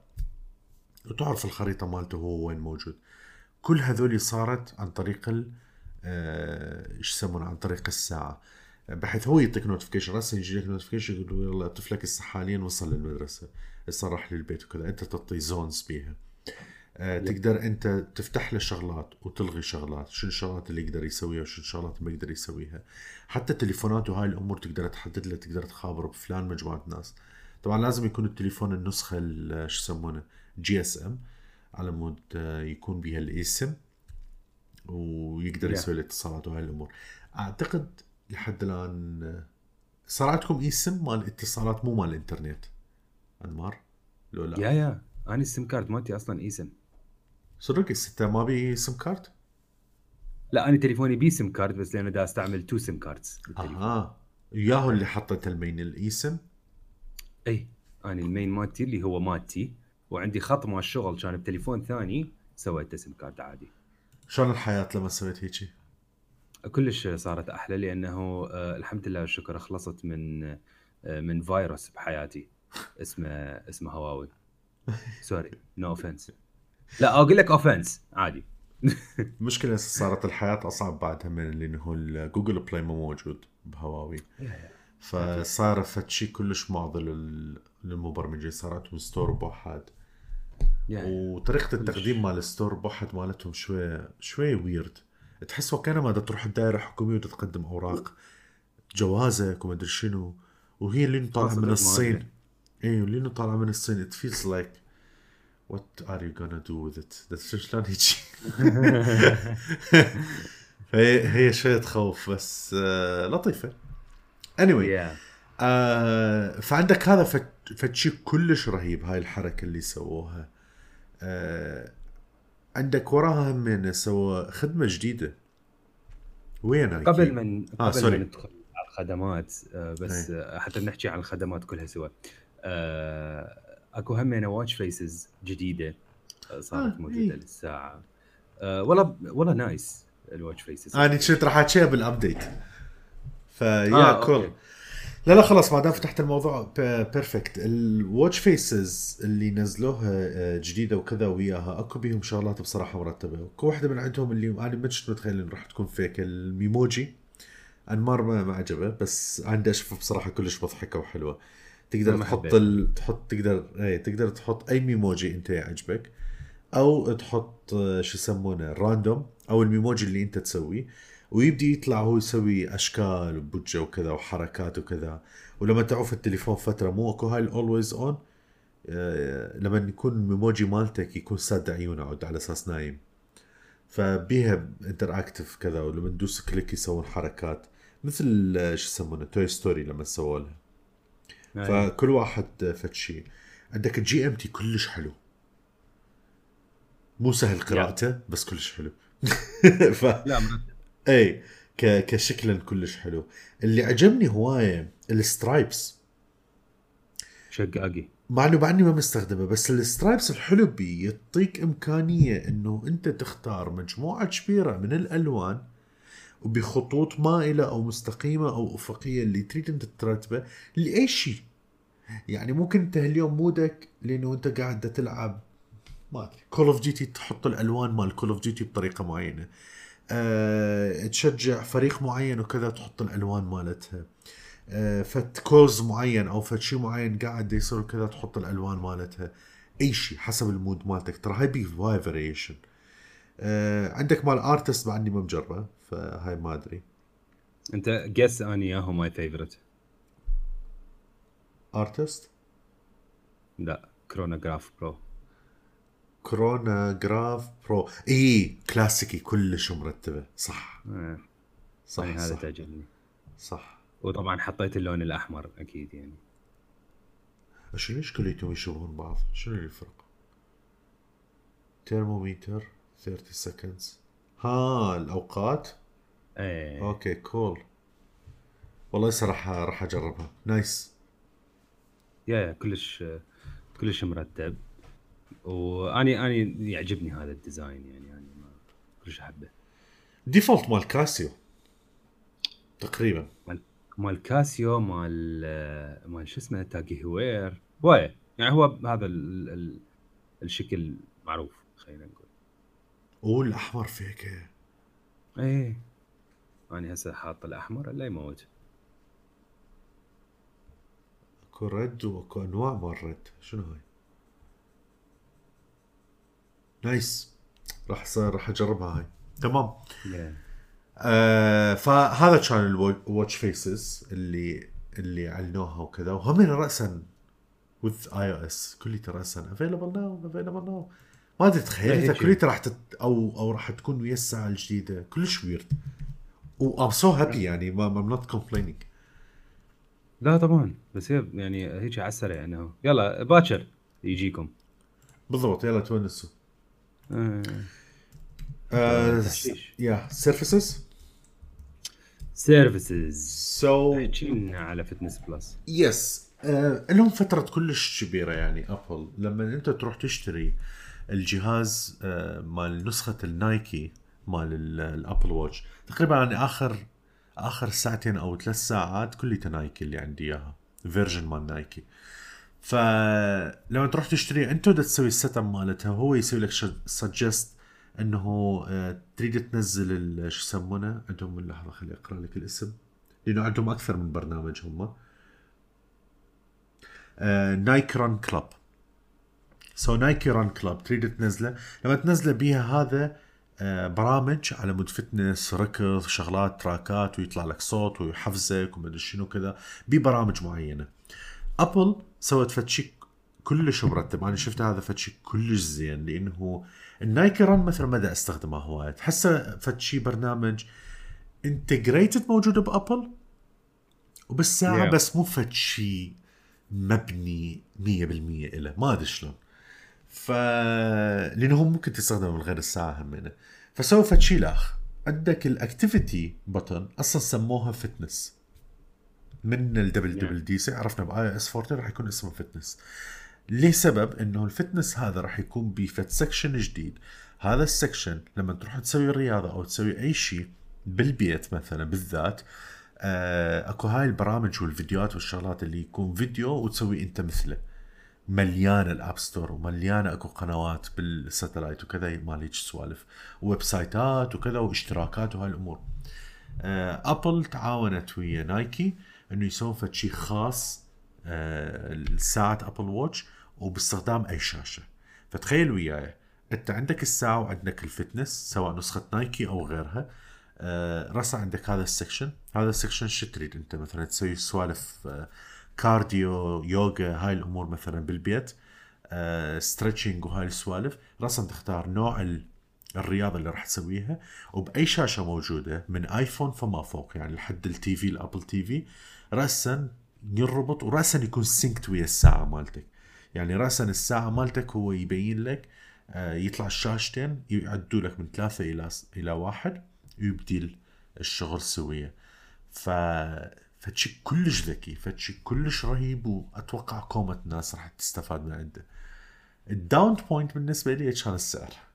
وتعرف الخريطة مالته هو وين موجود. كل هذول صارت عن طريق ال آه، إيش يسمونه عن طريق الساعة. بحيث هو يعطيك notification راسا يجي لك notification يقول له يلا طفلك هسه حاليا وصل للمدرسة. هسه راح للبيت وكذا. أنت تعطي zones بيها. آه تقدر أنت تفتح له شغلات وتلغي شغلات. شو الشغلات اللي يقدر يسويها وشو الشغلات اللي ما يقدر يسويها. حتى تليفونات وهاي الأمور تقدر تحدد له تقدر تخابر بفلان مجموعة ناس. طبعا لازم يكون التليفون النسخة شو يسمونه GSM على مود آه، يكون بها ال eSIM ويقدر يسوي الاتصالات وهاي الأمور. أعتقد لحد الآن آه، صار عندكم اسم مال اتصالات مو مال الانترنت أنمار؟ لو لا. يا يا أنا السم كارد مالتي أصلا اسم. صدق انت ما بي سم كارد؟ لا أنا تليفوني بي سم كارد بس لأنه دا أستعمل تو سم كاردز أها. ياهو اللي حطيت المين الاي سم؟ اي أنا المين مالتي اللي هو مالتي. وعندي خط مال الشغل كان بتليفون ثاني سويت SIM card عادي. شلون الحياة لما سويت هيجي؟ كلش صارت أحلى لأنه آه الحمد لله والشكر خلصت من آه من فيروس بحياتي. اسمه اسمه هواوي. sorry no offense لا أقول لك offense عادي. *laughs* المشكلة صارت الحياة أصعب بعدها من اللي هو ال Google Play مو موجود بهواوي. فصار فد شيء كلش معضل للمبرمجين صار عندهم store بوحد وطريقة التقديم مال ال store بوحد مالتهم شوي شوي ويرد تحس وكانما بدها تروح الدائرة الحكومية وتقدم أوراق. جوازك وما أدري شنو. وهي اللي طالعة من الصين. إيه اللي طالعة من الصين. It feels like what are you gonna do with it? شلون هيجي فهي *laughs* هي شوية تخوف بس آه لطيفة. Anyway yeah. آه فعندك هذا فد شيء كلش رهيب هاي الحركة اللي سووها. آه عندك وراها هم سووا خدمة جديدة. وين قبل من آه قبل ما ندخل على الخدمات آه بس آه حتى نحكي عن الخدمات كلها سوا. آه أكو همينه watch faces جديدة آه، صارت آه موجودة إيه. للساعة. آه والله والله nice ال watch faces أنا كنت راح احكيها بال update فيا آه cool. لا لا خلاص ما دام فتحت الموضوع perfect ال watch faces اللي نزلوها آه، جديدة وكذا وياها أكو بيهم شغلات بصراحة مرتبة. اكو واحدة من عندهم اللي أنا ما كنت متخيل إنه راح تكون فيك ال Memoji. انمار ما, ما عجبه بس عندي اشوفه بصراحة كلش مضحكة وحلوة. تقدر تحط ال... تحط تقدر اي تقدر تحط أي Memoji أنت يعجبك أو تحط شو يسمونه random أو ال Memoji اللي أنت تسويه. ويبدي يطلع هو يسوي أشكال وبوجه وكذا وحركات وكذا. ولما تعوف التليفون فترة مو أكو هاي ال always on آه، لما يكون ال Memoji مالتك يكون ساد عيونه عود على أساس نايم. فبيها interactive كذا ولما تدوس click يسوون حركات. مثل شو يسمونه؟ Toy Story لما سووا لها. فكل واحد فد شيء. عندك ال GMT كلش حلو. مو سهل قراءته بس كلش حلو. *laughs* ف... لا اي ك... كشكلا كلش حلو. اللي عجبني هواية ال stripes. شقاقي مع إنه بعدني ما مستخدمه بس ال stripes الحلو بيه يعطيك إمكانية إنه أنت تختار مجموعة كبيرة من الألوان وبخطوط مائلة أو مستقيمة أو أفقية اللي تريد أنت ترتبه لأي شيء يعني ممكن انت اليوم ال mood ك لأنه أنت قاعد تلعب ما أدري Call of Duty تحط الألوان مال Call of Duty بطريقة معينة. أه تشجع فريق معين وكذا تحط الألوان مالتها. أه فد cause معين أو فد شيء معين قاعد يصير كذا تحط الألوان مالتها. أي شيء حسب ال mood مالتك. ترى هاي بي هاي variation أه عندك مال artist بعدني ما مجربه فهاي ما أدري. أنت guess أني ياهو my favorite artist لا Chronograph Pro Chronograph Pro اي كلاسيكي كلش مرتبة. صح. آه. صح يعني هذا تعجبني. صح. وطبعا حطيت اللون الأحمر أكيد يعني. شنو ليش كليتهم يشبهون بعض؟ شنو الفرق؟ ترمومتر 30 seconds ها الأوقات؟ إيه. okay cool والله هسه راح راح أجربها. nice yeah yeah كلش كلش مرتب. واني أني يعجبني هذا ال design يعني يعني ما كلش أحبه. default مال كاسيو تقريبا. مال كاسيو مال مال شو اسمه TAG Heuer هواية يعني هو هذا ال ال الشكل معروف خلينا نقول. oh الأحمر فيك. إيه. أنا هسه حاط الأحمر لا يموت. أكو red وأكو أنواع مال ال red شنو هاي؟ nice. راح صار راح أجربها هاي. تمام. آه فهذا كان ال watch faces اللي اللي علنوها وكذا. وهم راسا with iOS كليته راسا available now available now ما أدري تخيل هيك. كليته راح تت أو أو راح تكون ويا الساعة الجديدة. كلش weird و I'm so happy يعني. I'm not complaining لا طبعا. بس هي يعني هيك على السريع انه يلا باكر يجيكم. بالضبط. يلا تونسوا. yeah services services so حكينا على Fitness Plus yes آه لهم فترة كلش كبيرة يعني ابل لما أنت تروح تشتري الجهاز آه مال نسخة النايكي مال ال- ال Apple Watch تقريبا يعني آخر آخر ساعتين أو ثلاث ساعات كلها نايكي اللي عندي إياها version مال نايكي فلما تروح تشتري انت بدك تسوي ال setup مالتها هو يسوي لك suggest إنه آه، تريد تنزل شو يسمونه؟ عندهم لحظة خليني أقرأ لك الاسم. لأنه عندهم أكثر من برنامج هم. Nike Run Club so Nike Run Club تريد تنزله. لما تنزله بيها هذا آه، برامج على مود fitness ركض شغلات تراكات ويطلع لك صوت ويحفزك ومدري شنو كذا ببرامج معينة. ابل سوت فد شيء كلش مرتب. أنا شفت هذا فد شيء كلش زين لأنه ال Nike Run مثلا ما أستخدمه هوايه تحسه فد شيء برنامج integrated موجود بأبل؟ وبالساعة Yeah. بس مو فد شيء مبني 100% له ما أدري شلون. ف لأنه ممكن تستخدمه من غير الساعة همينه فسووا فد شيء لاخ عندك ال activity button أصلا سموها Fitness من ال WWDC عرفنا ب iOS 14 راح يكون اسمه Fitness. لسبب إنه ال Fitness هذا راح يكون بفد section جديد. هذا ال section لما تروح تسوي رياضة أو تسوي أي شيء بالبيت مثلا بالذات آه أكو هاي البرامج والفيديوهات والشغلات اللي يكون فيديو وتسوي أنت مثله. مليانه ال App Store ومليانه أكو قنوات بالساتلايت وكذا مال هيك سوالف. website ات وكذا واشتراكات وهاي الأمور. آه، أبل تعاونت ويا نايكي انه يسوون فد شيء خاص آه، ساعة Apple Watch وباستخدام أي شاشة. فتخيل وياي أنت عندك الساعة وعندك ال Fitness سواء نسخة نايكي أو غيرها آه، راسا عندك هذا ال section. هذا ال section شو تريد أنت؟ مثلا تسوي سوالف آه، cardio يوغا هاي الأمور مثلا بالبيت stretching وهاي السوالف. راسا تختار نوع الرياضة اللي راح تسويها وبأي شاشة موجودة من آيفون فما فوق يعني لحد ال TV ال Apple TV راسا ينربط وراسا يكون synced ويا الساعة مالتك. يعني راسا الساعة مالتك هو يبين لك آه، يطلع الشاشتين يعدوا لك من ثلاثة إلى إلى واحد ويبدي الشغل سوية. ف فشي كلش ذكي فشي كلش رهيب وأتوقع كومة ناس راح تستفاد من عنده. ال down point بالنسبة لي كان السعر.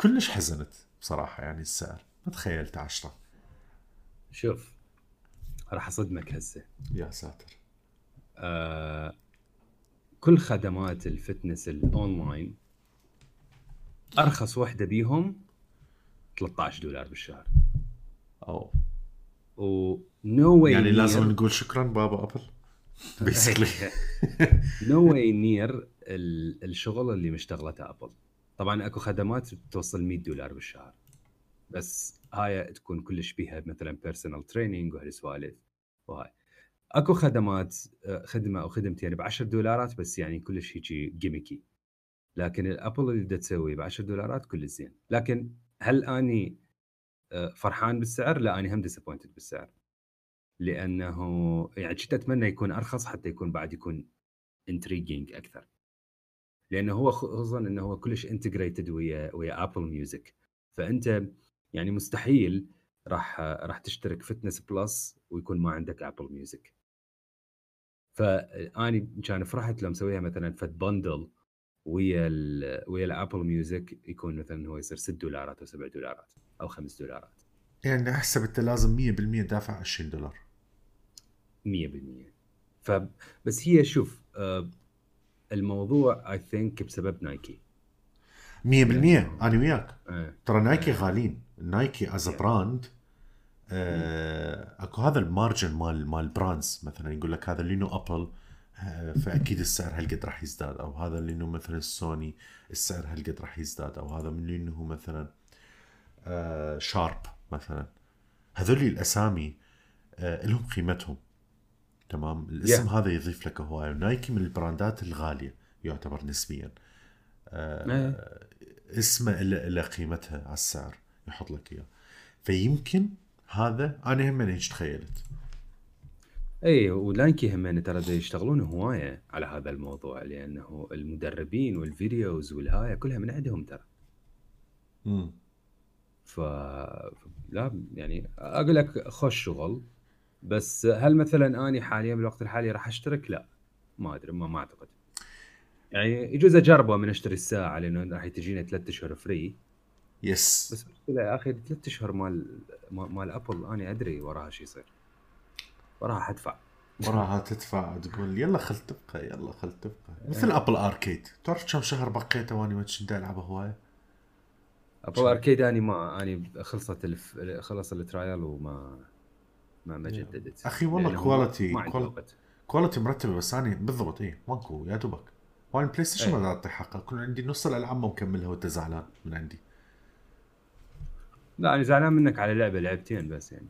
كلش حزنت بصراحة يعني السعر. ما تخيلت عشرة. شوف راح أصدمك هسه. يا ساتر. آه كل خدمات ال fitness ال online أرخص وحدة بيهم 13 دولار بالشهر. oh no way يعني لازم نقول شكرا بابا أبل. basically no way near الشغل اللي مشتغلته أبل. طبعا أكو خدمات توصل 100 دولار بالشهر. بس هاي تكون كلش بيها مثلا personal training وهالسوالف وهاي. أكو خدمات خدمة أو خدمتين ب 10 دولارات بس يعني كلش هيجي gimmicky لكن الأبل اللي بدها تسويه ب 10 دولارات كلش زين. لكن هل أني فرحان بالسعر؟ لا أني هم disappointed بالسعر. لأنه يعني كنت أتمنى يكون أرخص حتى يكون بعد يكون intriguing أكثر. لأنه هو خصوصا انه هو كلش integrated ويا ويا Apple Music فأنت يعني مستحيل راح راح تشترك Fitness Plus ويكون ما عندك Apple Music فأني كان فرحت لو مسويها مثلا فد bundle ويا ال ويا ال Apple Music يكون مثلا هو يصير 6 دولارات أو 7 دولارات أو 5 دولارات. يعني أحسب أنت لازم 100% دافع 20 دولار. 100% فبس هي شوف آه، الموضوع I think بسبب Nike. 100% أنا وياك. إيه. ترى Nike غاليين. Nike as brand أكو هذا ال margin مال مال brands مثلا يقول لك هذا لأنه Apple آه، فأكيد السعر هالقد راح يزداد. أو هذا اللي انه مثلا سوني السعر هالقد راح يزداد. أو هذا من اللي انه مثلا آه، Sharp مثلا. هذول الأسامي آه، لهم قيمتهم. تمام؟ الاسم Yeah. هذا يضيف لك هوايه Nike من البراندات الغالية يعتبر نسبيا. إيه. اسمه له قيمتها على السعر يحط لك إياه. فيمكن هذا أنا هم هيك تخيلت؟ اي ونايكي هم ترى يشتغلون هواية على هذا الموضوع لأنه المدربين والفيديوز والهايه كلها من عندهم ترى. امم ف لا يعني أقول لك خوش شغل. بس هل مثلا أني حاليا بالوقت الحالي راح أشترك؟ لا ما أدري ما, ما أعتقد. يعني يجوز أجربه من أشتري الساعة لأنه راح تجينا ثلاث أشهر free yes بس المشكلة يا أخي ثلاث أشهر مال مال Apple أنا أدري وراها شو يصير. وراها حدفع. وراها تدفع تقول يلا خل تبقى يلا خل تبقى. مثل Apple Arcade تعرف كم شهر بقيته وأنا ما كنت العبه هوايه Apple Arcade أني ما أني خلصت الف... خلص ال trial وما ما ما جددت. أخي والله quality- وقت. quality مرتبة بس أنا بالضبط إيه ماكو يا دوبك. وأنا PlayStation. ما أعطي حقه كل عندي نص الألعاب ما مكملها وأنت زعلان من عندي. لا أنا زعلان منك على لعبة لعبتين بس يعني.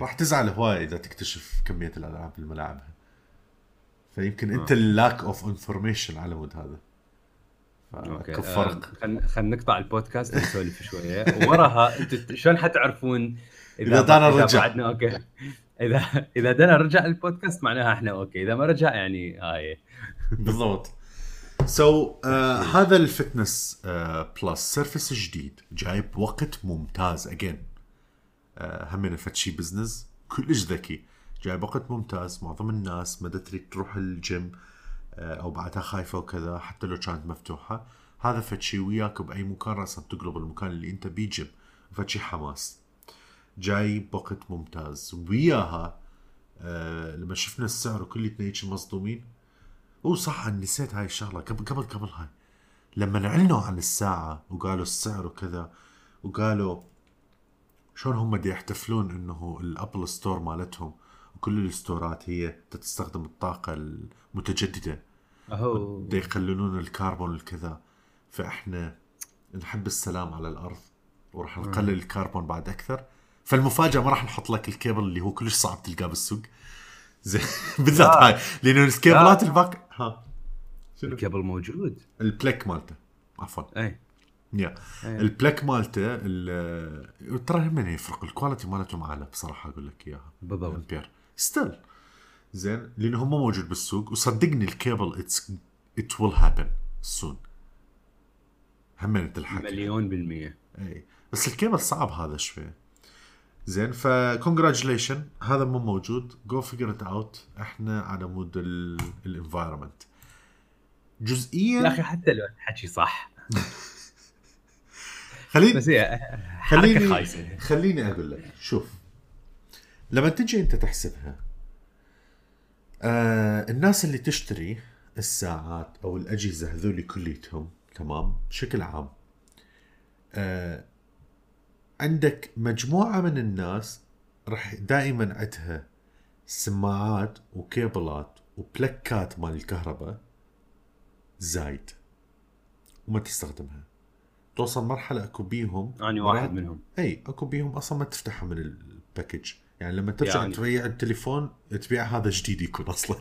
راح تزعل هواي إذا تكتشف كمية الألعاب اللي ملاعبها فيمكن أنت آه. ال lack of information على مود هذا. okay فرق خلينا خلينا نقطع البودكاست ونسولف شوية. ووراها أنتم شلون حتعرفون إذا دانا إذا رجع. بعدنا okay. إذا إذا دانا رجع البودكاست معناها إحنا okay. إذا ما رجع يعني هاي. بالضبط. so so, uh, هذا ال Fitness Plus service جديد. جاي بوقت ممتاز. again uh, هم فد شي business كلش ذكي. جاي بوقت ممتاز. معظم الناس ما تريد تروح ال gym uh, أو بعدها خايفة وكذا حتى لو كانت مفتوحة. هذا فد وياك بأي مكان راسا تقلب المكان اللي أنت بيه جيم. فد حماس. جاي بوقت ممتاز. وياها آه لما شفنا السعر وكلتنا هيك مصدومين. أوه صح نسيت هاي الشغلة. قبل قبل قبل هاي. لما أعلنوا عن الساعة وقالوا السعر وكذا وقالوا شلون هم دي يحتفلون إنه ال Apple Store مالتهم وكل الستورات هي تستخدم الطاقة المتجددة. أهو. دي يقللون الكربون الكذا فإحنا نحب السلام على الأرض وراح نقلل الكربون بعد أكثر. فالمفاجأة ما راح نحط لك الكيبل اللي هو كلش صعب تلقاه بالسوق. زين. *laughs* بالذات. هاي. لأنه الكيبلات الباقي ها. شنو؟ الكابل موجود. البليك مالته. عفوا. أي. يا. إيه. البليك مالته ال- ترى هم يفرق؟ الكواليتي مالتهم أعلى بصراحة أقول لك إياها. بالضبط. امبير ستيل زين. لأنه هم موجود بالسوق. وصدقني الكيبل اتس it will happen soon هم تلحق مليون بالمية. أي. بس الكيبل صعب هذا شوي. زين ف congratulation هذا مو موجود. go figure it out إحنا على مود ال environment جزئيا يا أخي حتى لو الحكي صح. *laughs* خليني بس هي خليني خليني أقول لك. شوف لما تجي أنت تحسبها آه الناس اللي تشتري الساعات أو الأجهزة هذول كليتهم تمام؟ بشكل عام آه عندك مجموعة من الناس راح دائما عندها سماعات وكيبلات وبلكات مال الكهرباء زايد وما تستخدمها. توصل مرحلة أكو بيهم أني واحد منهم. إي أكو بيهم أصلا ما تفتحها من ال package. يعني لما ترجع يعني. يعني. تبيع التليفون تبيع هذا جديد يكون أصلا.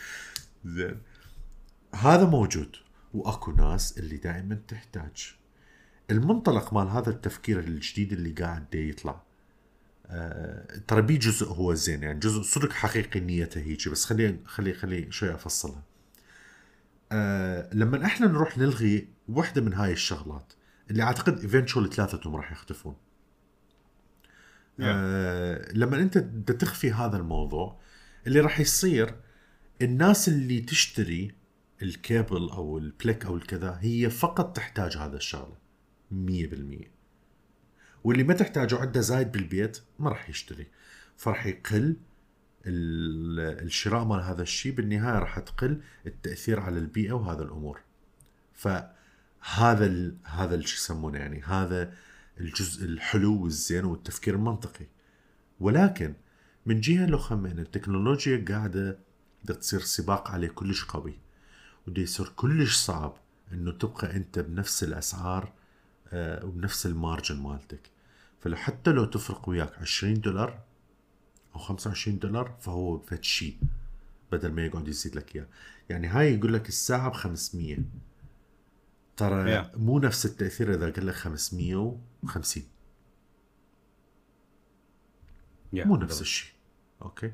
*laughs* زين. هذا موجود. وأكو ناس اللي دائما تحتاج. المنطلق مال هذا التفكير الجديد اللي قاعد يطلع. آه ترى بي جزء هو زين يعني جزء صدق حقيقي نيته هيجي بس خلي خلي خلي شوي أفصلها. آه لما إحنا نروح نلغي وحدة من هاي الشغلات اللي أعتقد eventually ثلاثتهم راح يختفون. آه لما أنت تخفي هذا الموضوع اللي راح يصير الناس اللي تشتري الكيبل أو البلك أو الكذا هي فقط تحتاج هذا الشغلة. 100% واللي ما تحتاجه عنده زايد بالبيت ما راح يشتري. فراح يقل ال- الشراء مال هذا الشيء بالنهاية راح تقل التأثير على البيئة وهذا الأمور. فهذا ال... هذا اللي شو يسمونه يعني هذا الجزء الحلو والزين والتفكير المنطقي. ولكن من جهة لو خمينا التكنولوجيا قاعدة بدها تصير سباق عليه كلش قوي. وده يصير كلش صعب إنه تبقى أنت بنفس الأسعار وبنفس المارجن مالتك. فلو حتى لو تفرق وياك 20 دولار أو 25 دولار فهو فد شيء بدل ما يقعد يزيد لك إياه. يعني هاي يقول لك الساعة ب 500 ترى Yeah. مو نفس التأثير إذا قال لك 550 Yeah, مو نفس. الشيء okay؟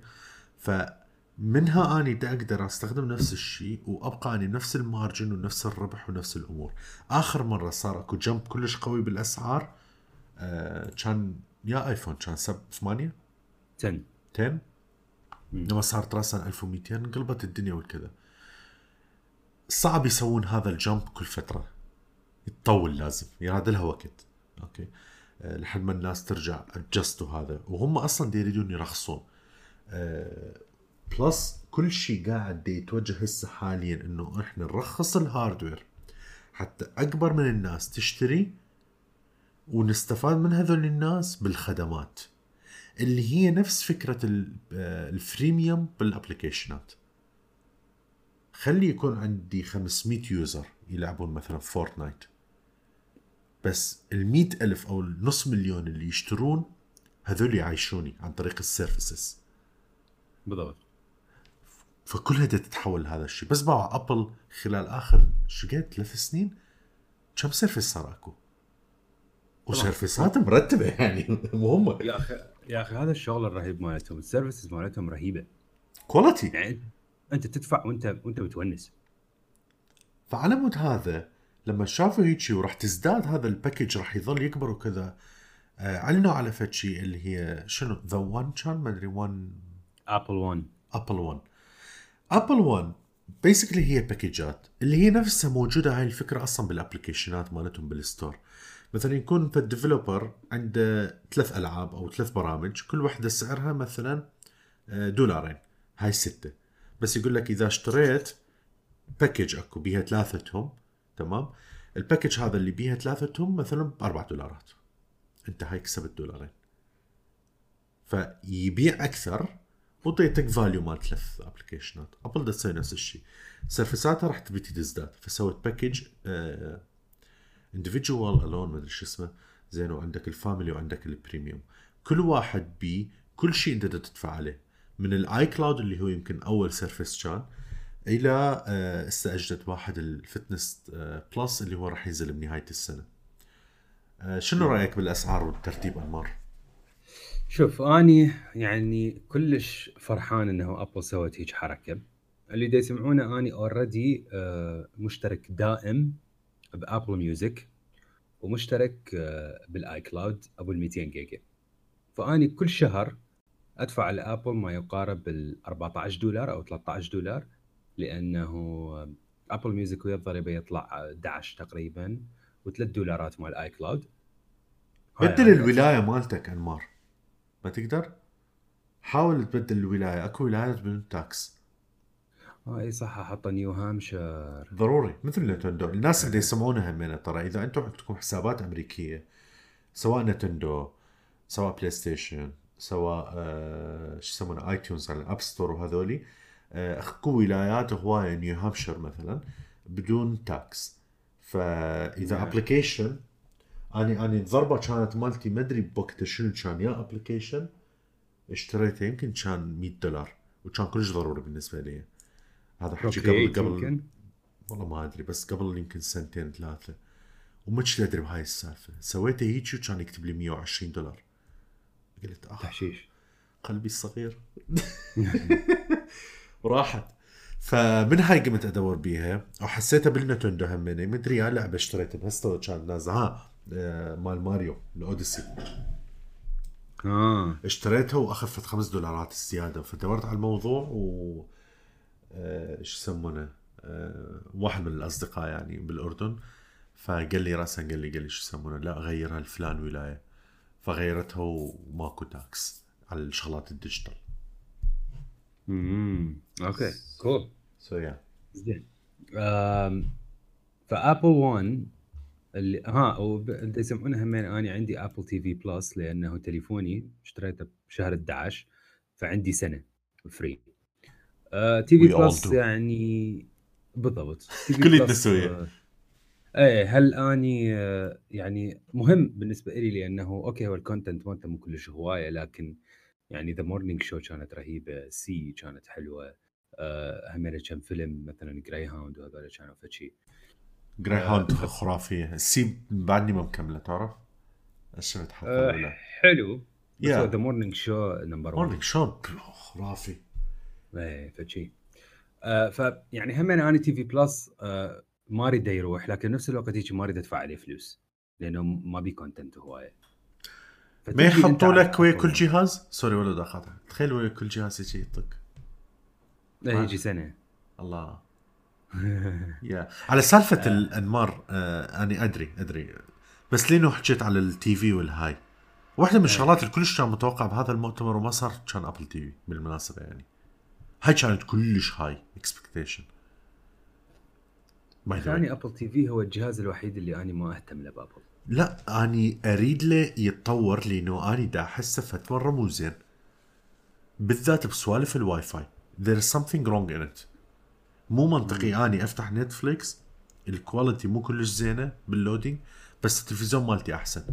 فمنها أني دا أقدر أستخدم نفس الشيء وأبقى أني نفس ال margin ونفس الربح ونفس الأمور. آخر مرة صار أكو jump كلش قوي بالأسعار آه كان يا iPhone كان سب 8 10 10 لما صارت راسا 1200 انقلبت الدنيا والكذا صعب يسوون هذا ال jump كل فترة. يتطول لازم يراد لها وقت. okay؟ أه لحد ما الناس ترجع adjust to هذا. وهم أصلا يريدون يرخصون. أه plus كل شيء قاعد يتوجه هسه حاليا إنه إحنا نرخص ال hardware. حتى أكبر من الناس تشتري ونستفاد من هذول الناس بالخدمات. اللي هي نفس فكرة ال- آه، ال freemium بالأبلكيشنات. خلي يكون عندي 500 user يلعبون مثلا Fortnite. بس ال ألف أو النص مليون اللي يشترون هذول يعيشوني عن طريق ال services. بالضبط. فكلها بدها تتحول لهذا الشيء. بس باوع أبل خلال آخر شو قد؟ ثلاث سنين؟ كم service صار أكو؟ وسيرفيسات مرتبة يعني مهمه يا أخي يا أخي هذا الشغل الرهيب مالتهم ال services مالتهم رهيبة. quality يعني أنت تدفع وأنت وأنت متونس. فعلى مود هذا لما شافوا هيك شيء وراح تزداد هذا ال package راح يظل يكبر وكذا آه، أعلنوا على فد شيء اللي هي شنو؟ the 1 كان ما أدري 1 Apple 1 Apple 1 Apple 1 basically هي باكجات اللي هي نفسها موجودة هاي الفكرة أصلا بالابلكيشنات مالتهم بال store مثلا يكون ال developer عنده ثلاث ألعاب أو ثلاث برامج كل واحدة سعرها مثلا آه، دولارين. هاي ستة. بس يقول لك إذا اشتريت package أكو بيها ثلاثتهم تمام؟ ال package هذا اللي بيها ثلاثتهم مثلا بأربع دولارات. أنت هاي كسبت دولارين. فيبيع أكثر وانطيتك value مال ثلاث ابلكيشنات ابل بدها تسوي نفس الشيء. سيرفيساتها راح تبي تزداد فسوت package individual alone ما أدري شو اسمه. زين وعندك ال family وعندك ال premium كل واحد بي كل شيء أنت بدك تدفع عليه. من ال iCloud اللي هو يمكن أول service كان إلى آه، هسه اجدد واحد ال Fitness آه، Plus اللي هو راح ينزل بنهاية السنة. آه، شنو رأيك بالأسعار والترتيب انمار؟ شوف أني يعني كلش فرحان إنه أبل سوت هيك حركة. اللي دا يسمعونه أني already مشترك دائم ب Apple Music ومشترك آه، بال iCloud أبو ال 200 جيجا. فأني كل شهر أدفع لأبل ما يقارب ال 14 دولار أو 13 دولار لأنه Apple Music ويا الضريبه يطلع 11 تقريبا و3 دولارات مال iCloud بدل الولاية مالتك أنمار. ما تقدر؟ حاول تبدل الولاية أكو ولايات بدون tax آه إي صح أحط نيو هامشير ضروري مثل Nintendo الناس اللي يسمعونها همين ترى إذا أنتم عندكم حسابات أمريكية سواء Nintendo سواء PlayStation سواء آه شو يسمونه iTunes على ال App Store وهذولي آه اكو ولايات هواية نيو هامشير مثلا بدون tax فإذا نعم. application اني اني الضربه كانت مالتي ما ادري بوقتها شنو كان يا application اشتريته يمكن كان 100 دولار وكان كلش ضروري بالنسبة لي هذا حكي قبل قبل والله ما ادري بس قبل يمكن سنتين ثلاثة وما كنت ادري بهاي السالفه سويته هيك وكان يكتب لي 120 دولار قلت آه تحشيش قلبي الصغير وراحت فمن هاي قمت ادور بيها وحسيتها بالنتندو همينه مدري يا لعبه اشتريتها بهسه كان نازله ها مال ماريو الأوديسي. آه. اشتريتها واخفت خمس دولارات الزيادة. فدورت على الموضوع و آه، شو يسمونه؟ آه، واحد من الأصدقاء يعني بالأردن. فقال لي راسا قال لي قال لي شو يسمونه؟ لا غيرها لفلان ولاية. فغيرتها وماكو tax على الشغلات ال digital. امم okay cool so yeah زين. ف Apple 1 اللي ها وب- اللي يسمونها همين أنا عندي Apple TV Plus لأنه تليفوني اشتريته بشهر 11 فعندي سنة free آه TV Plus. يعني بالضبط Plus، *laughs* نسويه. آه، إيه هل أني آه، يعني مهم بالنسبة لي لأنه okay هو ال content مالته مو كلش هواية لكن يعني The Morning Show كانت رهيبة See كانت حلوة آه، همين كم فيلم مثلا Greyhound وهذول كانوا فشي Greyhound خرافية. ال See بعدني ما مكملة تعرف؟ شفت حلقة آه، الاولى حلو. بس yeah. The Morning Show number 1 Morning Show خرافي. إيه فشي آه فيعني هم أنا TV Plus آه ما أريد يروح لكن نفس الوقت هيك ما أريد أدفع عليه فلوس لأنه ما بي content هواية. ما يحطوا لك ويا. كل جهاز؟ sorry ولا اقاطع تخيل ويا كل جهاز يجي يعطيك لا يجي سنة. الله. *laughs* yeah على سالفة الأنمار آه أنا أدري أدري. بس لينو حكيت على ال TV والهاي؟ واحدة من الشغلات اللي كلش كان متوقع بهذا المؤتمر وما صار كان Apple TV بالمناسبة يعني. هاي كانت كلش high expectation ثاني Apple TV هو الجهاز الوحيد اللي أنا ما أهتم له بأبل. لا اني أريد له يتطور لأنه اني دا أحسه فت مره مو زين. بالذات بسوالف ال WiFi. There is something wrong in it. مو منطقي. أني أفتح Netflix ال quality مو كلش زينة بال loading بس التلفزيون مالتي أحسن.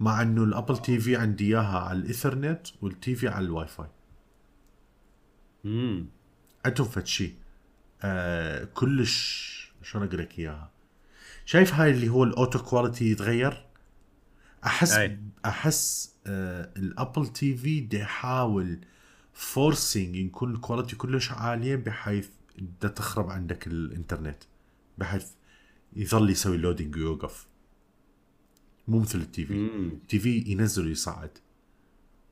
مع إنه ال Apple TV عندي إياها على الايثرنت وال TV على الواي فاي امم عندهم فد شيء آه كلش شلون أقول لك إياها. شايف هاي اللي هو ال auto quality يتغير؟ أحس أي. أحس آه ال Apple TV دي يحاول forcing يكون ال quality كلش عالية بحيث دا تخرب عندك الإنترنت بحيث يظل يسوي loading ويوقف مو مثل ال TV ال TV ينزل ويصعد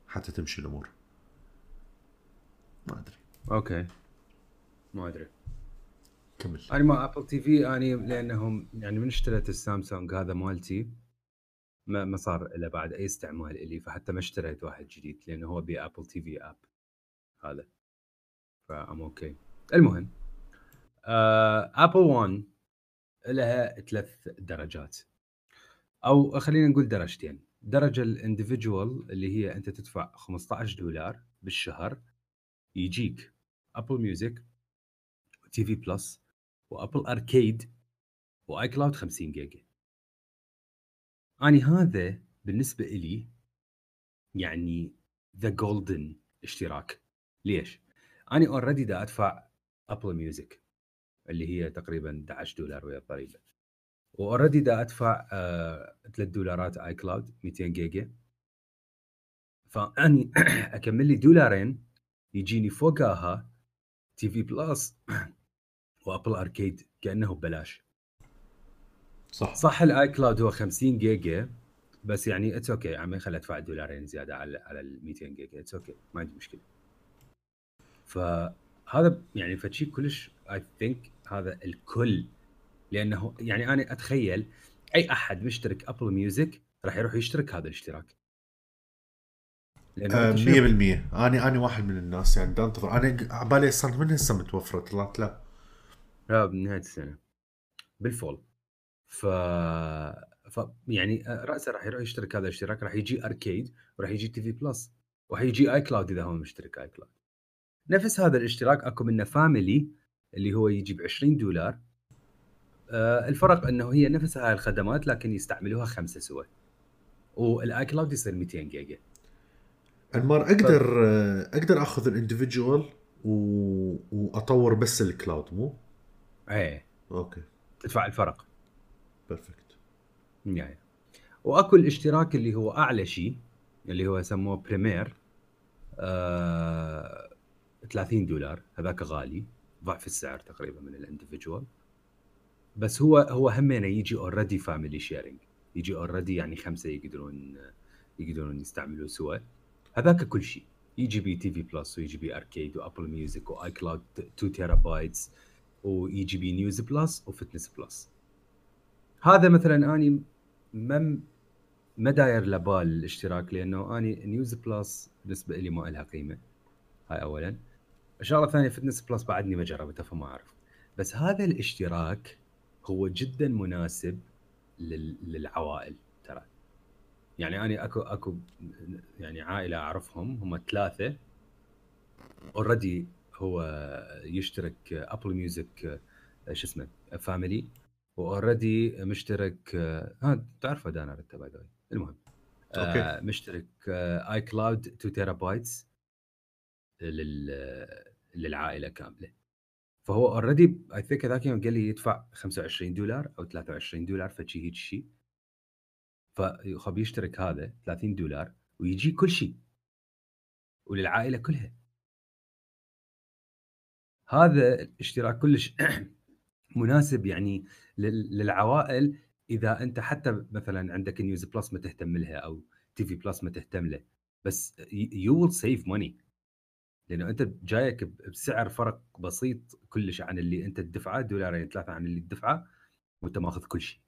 حتى تمشي الأمور. ما أدري. okay. ما أدري. كمل. أنا ما Apple TV اني لأنهم يعني من اشتريت السامسونج هذا مالتي ما ما صار له بعد أي استعمال إلي فحتى ما اشتريت واحد جديد لأنه هو ب Apple TV app هذا. فام okay المهم آه ابل 1 لها ثلاث درجات. أو خلينا نقول درجتين. درجة ال individual اللي هي أنت تدفع 15 دولار بالشهر يجيك Apple Music TV Plus و Apple Arcade و iCloud 50 جيجا. أني هذا بالنسبة لي يعني ذا golden اشتراك. ليش؟ اني already دا أدفع Apple Music اللي هي تقريبا 11 دولار ويا الضريبه و already دا أدفع آه 3 دولارات iCloud 200 جيجا فأني *coughs* أكمل لي دولارين يجيني فوقها TV Plus و Apple Arcade كأنه ببلاش صح صح ال iCloud هو 50 جيجا بس يعني it's okay. عمي خلي أدفع دولارين زيادة على على ال 200 جيجا it's okay. ما عندي مشكلة فهذا يعني فشي كلش I think هذا الكل لأنه يعني أنا أتخيل أي أحد مشترك Apple Music راح يروح يشترك هذا الاشتراك. لأنه آه 100% أنا أنا واحد من الناس يعني أنتظر. أنا على بالي صار من هسه متوفره طلعت لا. لا بنهاية السنة. بال full ف ف يعني آه، راسا راح يروح يشترك هذا الاشتراك. راح يجي Arcade وراح يجي TV Plus وراح يجي iCloud إذا هو مشترك iCloud نفس هذا الاشتراك اكو منه family اللي هو يجي ب 20 دولار. آه الفرق انه هي نفس هاي الخدمات لكن يستعملوها خمسة سوا وال iCloud يصير 200 جيجا. انمار أقدر ف... آه، أقدر اخذ ال individual و... وأطور بس ال cloud مو؟ إيه. okay. تدفع الفرق. perfect. يعني واكو الاشتراك اللي هو اعلى شيء اللي هو يسموه Premier آه 30 دولار هذاك غالي ضعف السعر تقريبا من ال individual. بس هو هو همينه يجي already family sharing يجي already يعني خمسة يقدرون يقدرون يستعملوه سوا هذاك كل شيء يجي بي TV Plus ويجي بي Arcade و Apple Music و iCloud 2 terabytes ويجي بي News Plus و Fitness Plus هذا مثلا أني ما ما داير لبال الاشتراك لأنه أني News Plus بالنسبة لي ما لها قيمة هاي اولا. الشغله الثانية Fitness Plus بعدني ما جربتها فما أعرف. بس هذا الاشتراك هو جدا مناسب للعوائل ترى. يعني أنا اكو أكو يعني عائلة أعرفهم هم ثلاثة. already هو يشترك Apple Music شو اسمه family و already مشترك ها تعرفه دانا انت by المهم. آه مشترك iCloud 2 terabytes للعائلة كاملة. فهو already I think هذاك اليوم قال لي يدفع 25 دولار أو 23 دولار فشي هيك شيء فخب يشترك هذا 30 دولار ويجي كل شيء وللعائلة كلها. هذا الاشتراك كلش *clears throat* مناسب يعني للعوائل إذا أنت حتى مثلا عندك News Plus ما تهتم لها أو TV Plus ما تهتم له. بس you will save money لأنه أنت جايك بسعر فرق بسيط كلش عن اللي أنت تدفعه دولارين ثلاثة عن اللي تدفعه وأنت ماخذ كل شيء.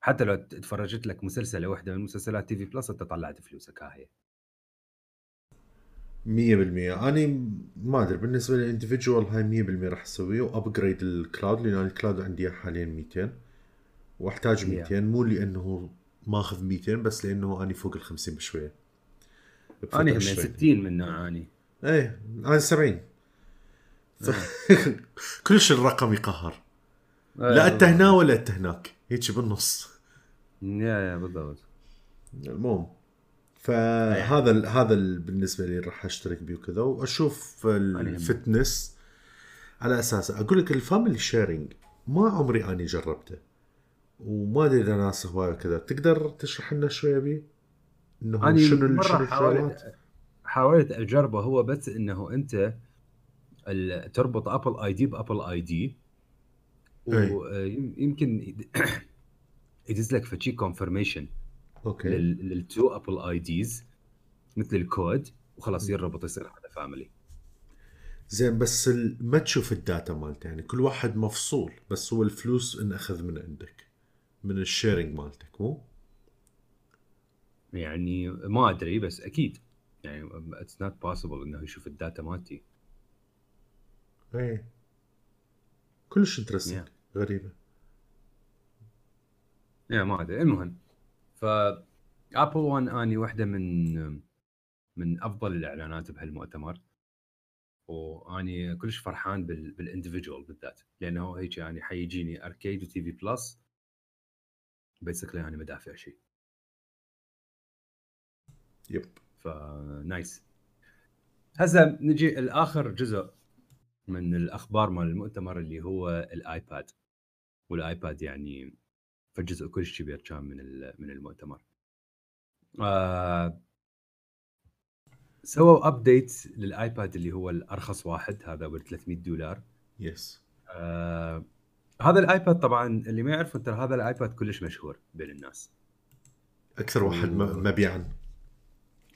حتى لو تفرجت لك مسلسله واحدة من مسلسلات TV Plus أنت طلعت فلوسك ها هي. 100% أنا ما أدري بالنسبة لل individual هاي 100% راح أسويه و upgrade ال cloud لأن ال cloud عندي حاليا 200 وأحتاج 200 مو لأنه ماخذ 200 بس لأنه أني فوق ال 50 بشويه أنا هم 60 من نوعاني إيه أنا 70 ف... *laughs* كلش الرقم يقهر. إيه، لا أنت هنا ولا أنت هناك. هيك بالنص. يا يا بالضبط. المهم فهذا هذا بالنسبة لي راح أشترك بيه وكذا وأشوف ال Fitness على أساس أقول لك ال family sharing ما عمري أني جربته وما أدري إذا ناس هواية كذا تقدر تشرح لنا شوية بيه؟ إنه شنو شنو حاولت حاولت أجربه هو بس إنه أنت تربط Apple ID ب Apple ID ويمكن يدز لك فشي confirmation okay. لل two Apple IDs مثل الكود وخلاص يربط يصير هذا family زين بس ما تشوف ال data مالته؟ يعني كل واحد مفصول بس هو الفلوس انأخذ من عندك من ال sharing مالتك مو؟ يعني ما أدري بس أكيد. يعني it's not possible إنه يشوف ال data مالتي. إيه. كلش interesting yeah. غريبة. يا ما أدري. المهم ف Apple One أني واحدة من من أفضل الإعلانات بهالمؤتمر. وأني كلش فرحان بال individual بالذات. لأنه هيك يعني حيجيني Arcade و TV Plus basically يعني ما دافع شيء يب فنايس. هسه نجي لاخر جزء من الأخبار مال المؤتمر اللي هو الـ iPad. والـ iPad يعني فجزء كلش كبير كان من من المؤتمر. آه سووا update للـ iPad اللي هو الأرخص واحد هذا ب 300 دولار. yes آه هذا الـ iPad طبعا اللي ما يعرفه ترى هذا الـ iPad كلش مشهور بين الناس. أكثر واحد مبيعا.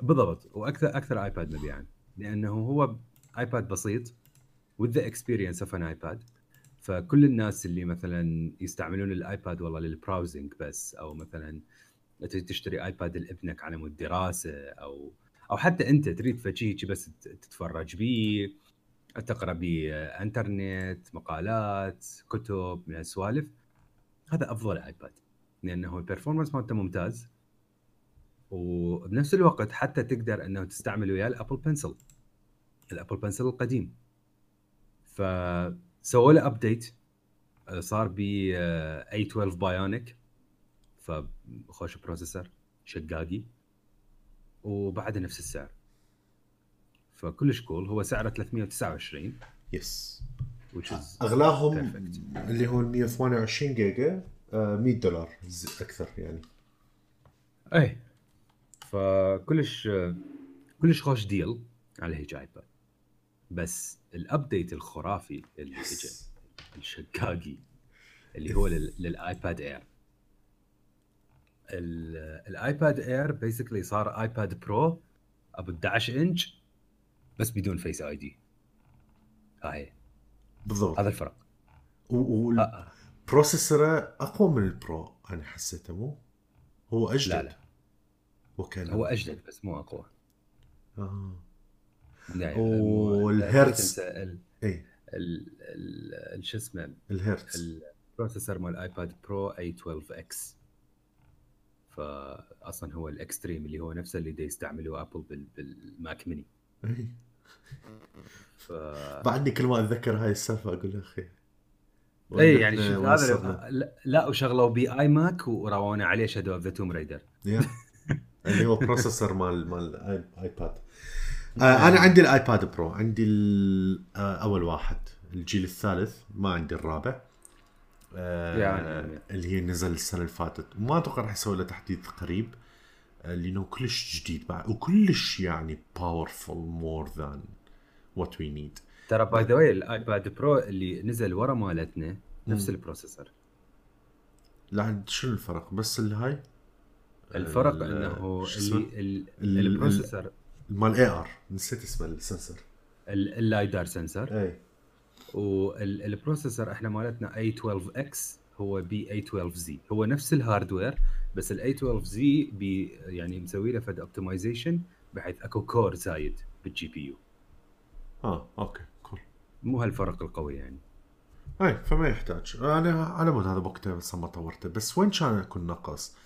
بالضبط. وأكثر أكثر iPad مبيعا. لأنه هو iPad بسيط with the experience of an iPad. فكل الناس اللي مثلا يستعملون الـ iPad والله للـ browsing بس أو مثلا تريد تشتري iPad لابنك على مود دراسة أو أو حتى أنت تريد فشي بس تتفرج بيه تقرأ بيه انترنت مقالات كتب من السوالف هذا أفضل iPad لأنه الـ performance مالته ممتاز. وبنفس الوقت حتى تقدر إنه تستعمل وياه الـ Apple Pencil الـ Apple Pencil القديم. فسووا له update صار ب بـ A12 Bionic فخوش processor شقاقي. وبعد نفس السعر. فكلش cool هو سعره 329 yes is أغلاهم perfect. اللي هو ال 128 جيجا آه، 100 دولار ز- أكثر يعني. اي فكلش كلش خوش deal على هيك iPad بس الـ update الخرافي اللي اجى. الشقاقي اللي هو لل- للـ iPad Air ال- الـ iPad Air basically صار iPad Pro أبو 11 إنش بس بدون Face ID هاي. بالضبط. هذا الفرق. آه، والـ processor أقوى من الـ Pro أنا حسيته مو؟ هو أجدد. لا لا. وكان هو أجدد بس مو أقوى آه. يعني والهيرتز. ال- اي شو اسمه الهيرتز الـ processor مال الـ iPad Pro A12X فاصلا هو الـ extreme اللي هو نفسه اللي دا يستعملوه Apple بال- بالـ Mac mini ف بعدني كل ما أتذكر هاي السالفة أقول أخي اي يعني هذا؟ لا- وشغلوا بي iMac وراونا عليه Shadow of the Tomb Raider. اللي هو *laughs* processor مال مال الـ iPad آه أنا عندي الـ iPad Pro. عندي آه أول واحد. الجيل الثالث. ما عندي الرابع. آه يعني- اللي هي نزل السنة اللي فاتت. ما أتوقع راح يسوي له تحديث قريب. آه، لأنه كلش جديد بعد. وكلش يعني powerful more than what we need ترى by the way الـ iPad Pro اللي نزل ورا مالتنا نفس. الـ processor لا شنو الفرق؟ بس اللي هاي؟ الفرق ال- إنه؟ اللي الـ processor. مال AR نسيت اسمه الـ sensor ال- الـ LiDAR sensor إي. والـ processor إحنا مالتنا A12X هو بي A12Z هو نفس الـ hardware بس الـ A12Z بي يعني مسوي له فد optimization بحيث أكو core زايد بالـ GPU آه okay cool مو هالفرق القوي يعني. إي فما يحتاج. أنا على مود هذا وقته بس ما طورته بس وين كان يكون نقص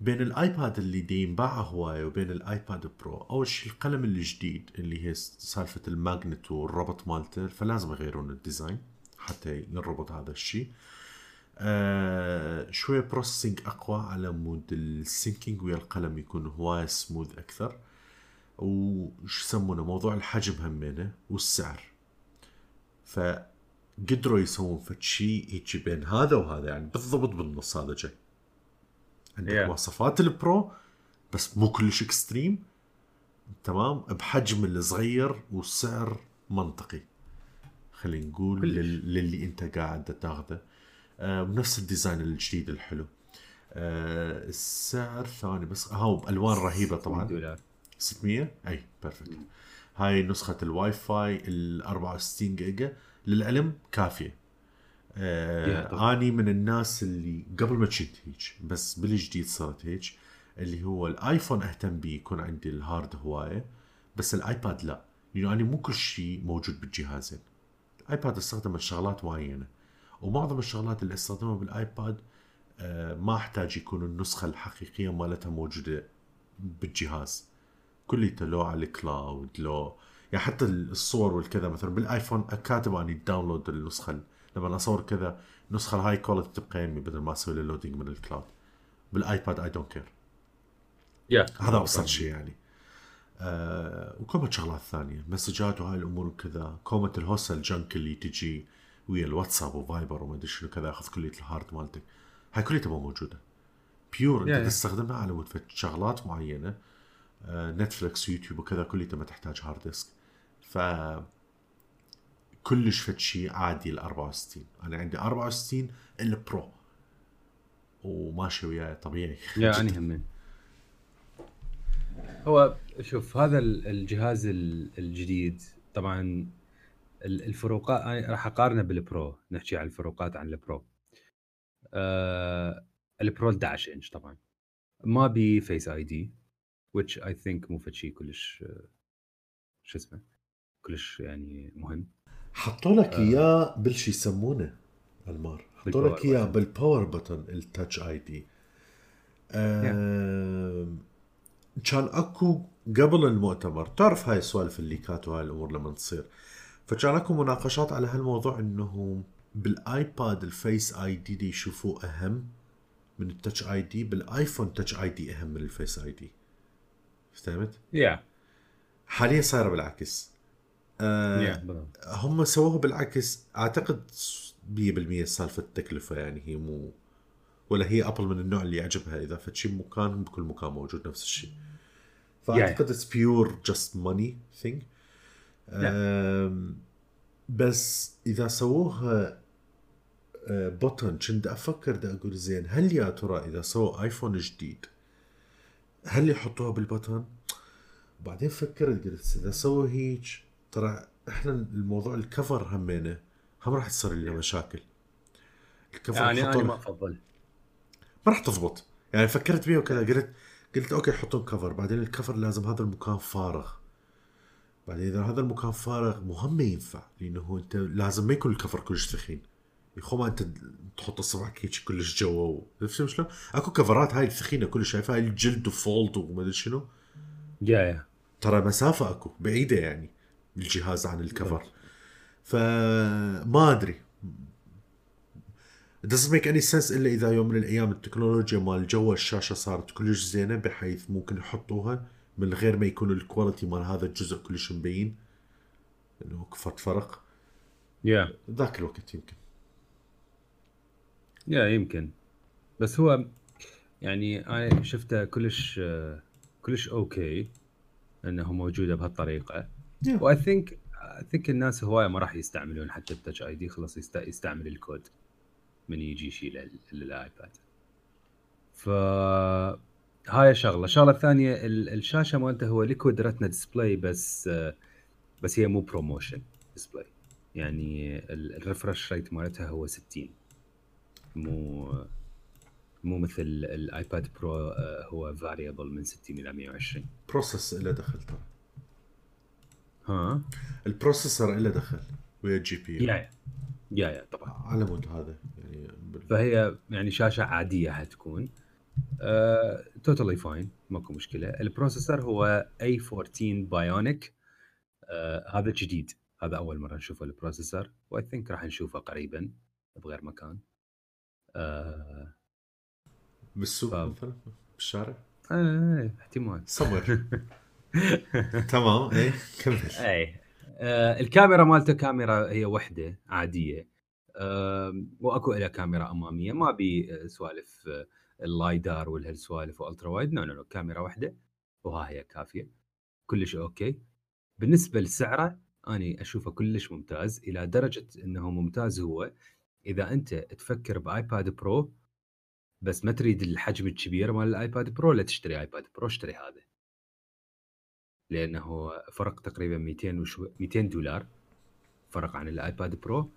بين الـ iPad اللي دي ينباع هوايه وبين الـ iPad Pro أول شيء القلم الجديد اللي هي سالفة الـ magnet والربط مالته فلازم يغيرون الـ design حتى ينربط هذا الشيء آه شوية processing أقوى على مود الـ syncing ويا القلم يكون هوايه سموث أكثر. وش يسمونه؟ موضوع الحجم همينة والسعر. فقدروا يسوون فد شيء هيك بين هذا وهذا يعني بالضبط بالنص هذا جاي. عندك Yeah. مواصفات الـ Pro بس مو كلش extreme تمام؟ بحجم الصغير والسعر منطقي. خلينا نقول. لل... للي انت قاعد تاخذه. آه بنفس الـ design الجديد الحلو. آه السعر ثاني بس. ها بالوان رهيبة طبعا. دولار. 600 أي perfect هاي نسخة الواي فاي ال 64 جيجا. للعلم كافية. آه. أني من الناس اللي قبل ما كنت هيك بس بالجديد صارت هيك اللي هو الـ iPhone أهتم بيه يكون عندي الـ hard هواية بس الـ iPad لا. لأنه أنا مو كل شيء موجود بالجهازين الـ iPad استخدم شغلات معينة ومعظم الشغلات اللي استخدمها بالـ iPad آه ما أحتاج يكون النسخة الحقيقية مالتها موجودة بالجهاز. كليته لو على الـ cloud لو يعني حتى الصور والكذا مثلا بالـ iPhone كاتب أني download النسخة ال- لما اصور كذا النسخه الـ high quality تبقى يمي بدل ما أسوي له loading من الـ cloud بالـ iPad I don't care يا هذا أبسط شيء يعني. آه وكم شغلات ثانية. مسجات وهاي الأمور وكذا. كومة الهوسة الـ junk اللي تجي ويا الـ WhatsApp و Viber وما أدري شنو كذا ياخذ كلية الـ hard مالتك. هاي كليتها مو موجودة. pure أنت يعني. تستخدمها على مود شغلات معينة. آه Netflix و YouTube وكذا كليتها ما تحتاج hard disk ف كلش فد شيء عادي ال 64 أنا عندي 64 ال Pro وماشي وياي طبيعي. يا *laughs* اني همين. هو شوف هذا الجهاز الجديد طبعا الفروقات أنا راح أقارنه بال Pro. نحكي عن الفروقات عن ال Pro. آه ال Pro 11 إنش طبعا. ما بي Face ID which I think مو شيء كلش شو اسمه كلش يعني مهم. حطوا لك آه. إياه بالشي يسمونه المار. حطوا لك إياه بال power button ال Touch ID كان أكو قبل المؤتمر تعرف هاي السوالف ال leakات وهاي الأمور لما تصير. فكان أكو مناقشات على هالموضوع انه بال iPad ال Face ID يشوفوه أهم من ال Touch ID بال iPhone Touch ID أهم من ال Face ID. فهمت؟ يا yeah. حاليا صايرة بالعكس. آه yeah, هم سووها بالعكس. أعتقد 100% سالفة التكلفة يعني هي مو ولا هي Apple من النوع اللي يعجبها. إذا فد شيء بمكان بكل مكان موجود نفس الشيء فأعتقد it's pure just money thing بس إذا سووها button كنت أفكر دا أقول زين هل يا ترى إذا سووا iPhone جديد هل يحطوها بال button؟ بعدين فكرت قلت إذا سووا هيك ترى إحنا الموضوع ال cover همينه هم راح تصير لنا مشاكل. ال cover يعني أنا ما أفضل. ما راح تضبط. يعني فكرت بيه وكذا قلت قلت okay حطون cover بعدين ال cover لازم هذا المكان فارغ. بعدين إذا هذا المكان فارغ مهم ينفع. لأنه أنت لازم ما يكون الكفر كلش ثخين يخو ما أنت تحط اصبعك هيك كلش جوا فهمت شلون؟ أكو كفرات هاي الثخينه كلش شايفها؟ هاي الجلد وفولد وما أدري شنو. يا يا ترى مسافة أكو بعيدة يعني. الجهاز عن الكفر. فما أدري. Doesn't make any sense إلا إذا يوم من الأيام التكنولوجيا مال جوا الشاشة صارت كلش زينة بحيث ممكن يحطوها من غير ما يكون ال quality مال هذا الجزء كلش مبين. إنه كفد فرق. yeah yeah. ذاك الوقت يمكن. yeah yeah, يمكن. بس هو يعني أنا شفته كلش كلش okay إنه موجودة بهالطريقة. و I think I think الناس هواية ما راح يستعملون حتى ال Touch ID خلاص يستعمل الكود من يجي يشيل ال iPad ف هاي شغلة. الشغلة الثانية الشاشة مالته هو Liquid Retina display بس بس هي مو ProMotion display يعني ال refresh rate مالتها هو 60 مو مو مثل ال iPad Pro هو variable من 60 إلى 120 processor له دخل ترى ها؟ ال processor له دخل ويا ال GPU yeah yeah yeah طبعا. على مود هذا يعني فهي يعني شاشة عادية حتكون. totally uh, fine ماكو مشكلة. ال processor هو A14 Bionic uh, هذا جديد. هذا أول مرة نشوفه ال processor و I think راح نشوفه قريبا بغير مكان. uh, بالسوق ف... مثلا؟ بالشارع؟ إيه إحتمال. صبر *laughs* *laughs* تمام إيه كمل. اي آه الكاميرا مالته كاميرا هي وحدة عادية وأكو لها كاميرا أمامية ما بي آه، سوالف آه ال LiDAR والهالسوالف و ultra wide no no كاميرا واحدة وها هي كافية كلش okay. بالنسبة لسعره أني أشوفه كلش ممتاز إلى درجة إنه ممتاز هو. إذا أنت تفكر ب iPad Pro بس ما تريد الحجم الكبير مال ال iPad Pro لا تشتري iPad Pro اشتري هذا. لأنه فرق تقريبا 200 وشو 200 دولار فرق عن ال iPad Pro.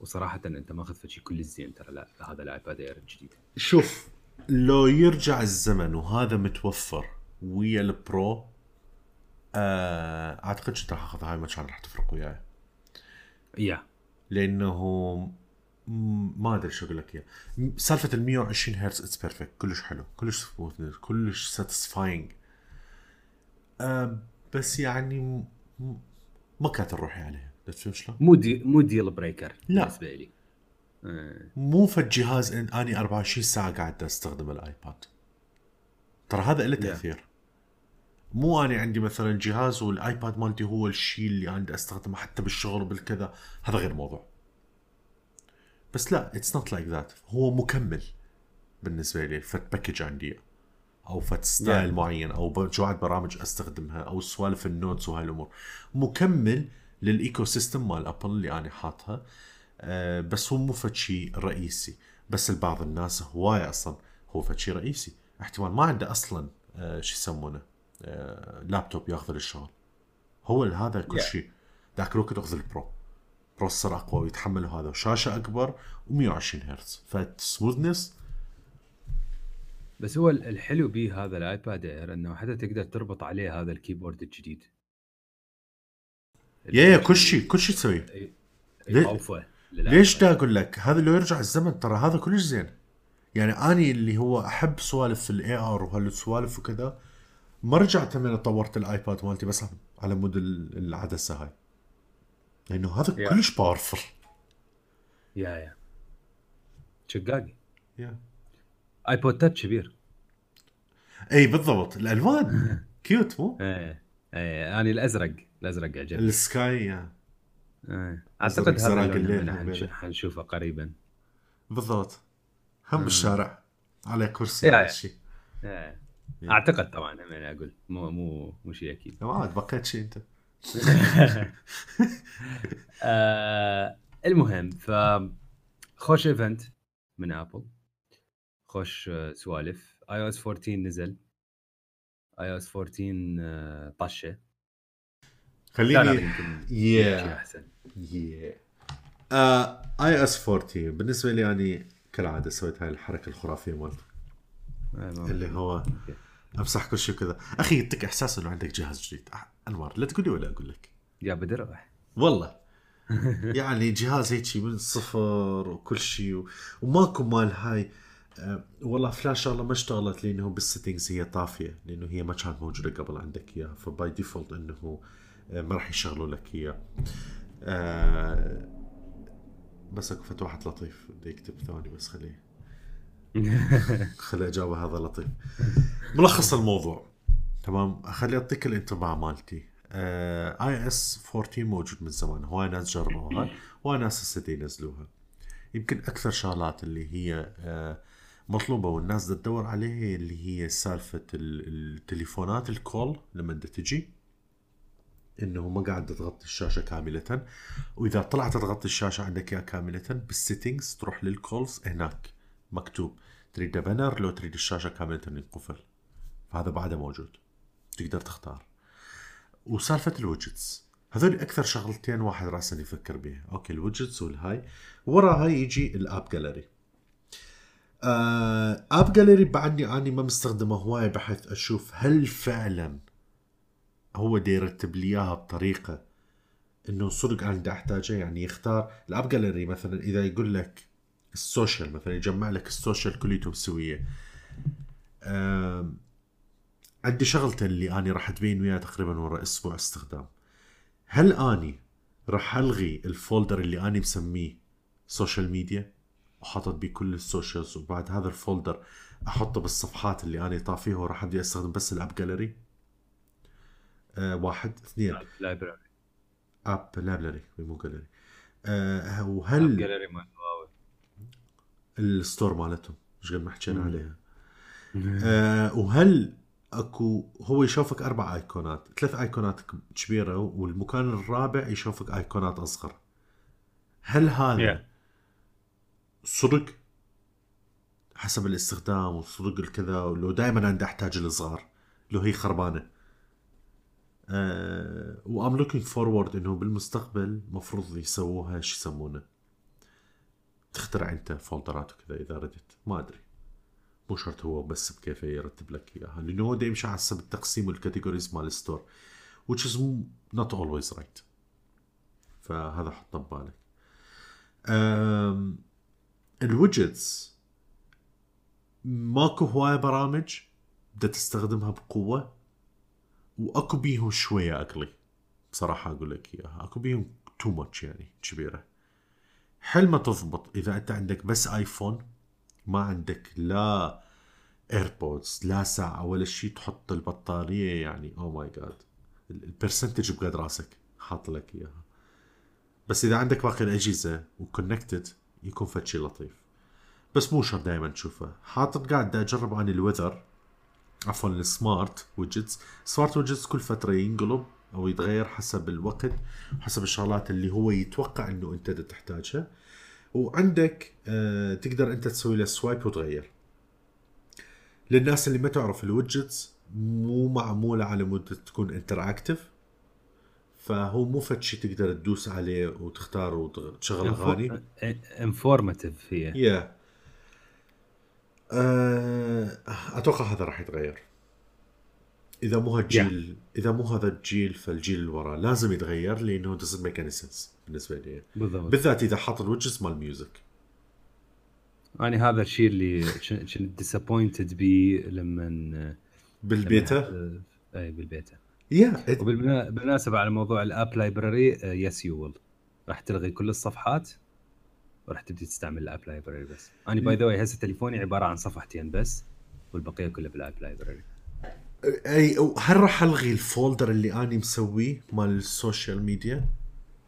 وصراحه أنت ماخذ شيء كلش زين ترى لا هذا ال iPad Air الجديد. شوف لو يرجع الزمن وهذا متوفر ويا ال Pro آه أعتقد كنت راح أخذ هاي ما كان راح تفرق وياي. yeah. لأنه ما أدري شو أقول لك إياه. سالفة ال 120 Hertz it's perfect كلش حلو. كلش سموث كلش satisfying بس يعني ما كانت تروحي عليها. تفهم شلون؟ مو deal مو deal breaker لا. بالنسبة لي. آه. مو فد جهاز إن أني 24 ساعة قاعد أستخدم ال iPad. ترى هذا له تأثير. مو أنا عندي مثلا جهاز وال iPad مالتي هو الشيء اللي عندي أستخدمه حتى بالشغل وبالكذا. هذا غير موضوع بس لا it's not like that هو مكمل بالنسبة لي فد package عندي. أو فد style yeah. معين أو مجموعه برامج أستخدمها أو سوالف ال notes وهاي الأمور. مكمل لل ecosystem مال Apple اللي أنا حاطها. أه بس هو مو فد شيء رئيسي. بس لبعض الناس هواي أصلا هو فد شيء رئيسي. احتمال ما عنده أصلا أه شو يسمونه آه، لابتوب ياخذ الشغل. هو هذا كل Yeah. شيء ذاك الوقت أخذ ال Pro. processor أقوى ويتحمل هذا. وشاشه أكبر و120 هرتز. فال smoothness بس هو ال- الحلو به هذا ال iPad Air إنه حتى تقدر تربط عليه هذا ال keyboard الجديد. yeah yeah كل شيء كل شيء تسويه ليه- يخوفه ليش دا أقول لك؟ هذا لو يرجع الزمن ترى هذا كلش زين. يعني أني اللي هو أحب سوالف ال AR وهالسوالف وكذا ما رجعت من طورت ال iPad مالتي بس على مود ال- العدسة هاي. لأنه هذا. كلش باورفل يا يا. شقاقي. يا. ايبود تاتش كبير اي بالضبط الألوان *laughs* كيوت مو إيه إيه أنا الأزرق الأزرق عجبني السكاي يا. إيه. أعتقد هذا اللون بينه. حنشوفه قريبا بالضبط هم مم. بالشارع على كرسي يا- على. شيء إيه. أعتقد طبعا أنا أقول مو مو مو شيء أكيد ما عاد بقيت شيء أنت *laughs* آه المهم ف خوش event من Apple خوش آه، سوالف. آي أو إس 14 نزل. آي أو إس 14 آه، طشة. خليني يمكن Yeah. شيء أحسن. iOS 14 بالنسبة لي يعني كالعادة سويت هاي الحركة الخرافية مالتي آه، ما- اللي هو. أمسح كل شيء كذا أخي يعطيك إحساس إنه عندك جهاز جديد. أنوار. لا تقول لي ولا أقول لك. يا بدربح والله. *laughs* يعني جهاز هيك من الصفر وكل شيء و... وماكو مال هاي. والله فلان شغلة ما اشتغلت لأنه بال settings هي طافية لأنه هي ما كانت موجودة قبل عندك إياها ف by default إنه ما راح يشغلوا لك إياه. أه بس أكو فت واحد لطيف بده يكتب ثواني بس خليه. *laughs* خلي أجاوب هذا لطيف. ملخص الموضوع. تمام؟ خلي أعطيك الانطباع مالتي. iOS 14 موجود من زمان. هواي ناس جربوها هواي ناس هسه ينزلوها يمكن أكثر شغلات اللي هي آه، مطلوبة والناس تدور عليها اللي هي سالفة ال- التليفونات ال call لما بدها تجي انه ما قاعد تغطي الشاشة كاملة. وإذا طلعت تغطي الشاشة عندك إياها كاملة بال settings تروح لل calls هناك مكتوب. تريد banner لو تريد الشاشة كاملة ينقفل. فهذا بعده موجود. تقدر تختار. وسالفة ال widgets. هذول أكثر شغلتين واحد راسا يفكر بيها. okay ال widgets والهاي. وراها يجي ال app gallery app gallery بعدني أني ما مستخدمه هواي بحيث أشوف هل فعلا هو دي يرتب لي إياها بطريقة إنه صدق أنا بدي احتاجها يعني يختار ال app gallery مثلا إذا يقول لك ال social مثلا يجمع لك ال social كليته مسويه آم، عندي شغلته اللي أني راح تبين وياه تقريبا ورا أسبوع استخدام. هل أني راح ألغي ال folder اللي أني مسميه social media وحاطط بيه كل ال socials وبعد هذا ال folder أحطه بالصفحات اللي اني طافيه وراح أبدي أستخدم بس ال app gallery آه واحد اثنين. library app library مو جاليري آه وهل جاليري مال هواوي ال store مالتهم؟ مش قد ما حكينا عليها. آه وهل أكو هو يشوفك أربع ايقونات ثلاث ايقونات كبيرة والمكان الرابع يشوفك ايقونات أصغر. هل هذا Yeah. صدق؟ حسب الاستخدام وصدق الكذا ولو دائما عندي أحتاج الصغار لو هي خربانة. أه و I'm looking forward إنه بالمستقبل مفروض يسووها شو يسمونه؟ تخترع أنت folderات وكذا إذا ردت. ما أدري. مو شرط هو بس بكيف يرتب لك إياها لأنه هو يمشي على حسب التقسيم وال categories مال ال store which is not always right. فهذا حطه ببالك. ال widgets ماكو هواية برامج بدها تستخدمها بقوة وأكو بيهم شوية ugly. بصراحة أقول لك إياها. أكو بيهم too much يعني كبيرة. حل ما تضبط. إذا أنت عندك بس آيفون ما عندك لا AirPods لا ساعة ولا شيء تحط البطارية يعني oh my God ال percentage بقد راسك. حاط لك إياها. بس إذا عندك باقي الأجهزة و connected يكون فد شيء لطيف. بس مو شرط دائما تشوفه. حاطط قاعد أجرب عن ال weather عفوا ال smart widgets smart widgets كل فترة ينقلب أو يتغير حسب الوقت حسب الشغلات اللي هو يتوقع إنه أنت تحتاجها. وعندك آه تقدر أنت تسوي له swipe وتغير. للناس اللي ما تعرف ال widgets مو معمولة على مود تكون interactive فهو مو فد شيء تقدر تدوس عليه وتختار وتشغل أغاني؟ informative هي. yeah أه أتوقع هذا راح يتغير. إذا مو هالجيل yeah. إذا مو هذا الجيل فالجيل اللي وراه لازم يتغير لأنه doesn't make any sense بالنسبة لي. بالضبط. بالذات إذا حاط ال widgets مال music أنا هذا الشيء اللي كنت disappointed بيه لما بالبيتا؟ اي بال beta. yeah وبالمناسبه على موضوع ال app library yes you will راح تلغي كل الصفحات وراح تبدي تستعمل ال app library بس. أنا by the way هسه تليفوني عبارة عن صفحتين بس والبقية كلها بال app library أي هل راح ألغي ال folder اللي أني مسويه مال ال social media؟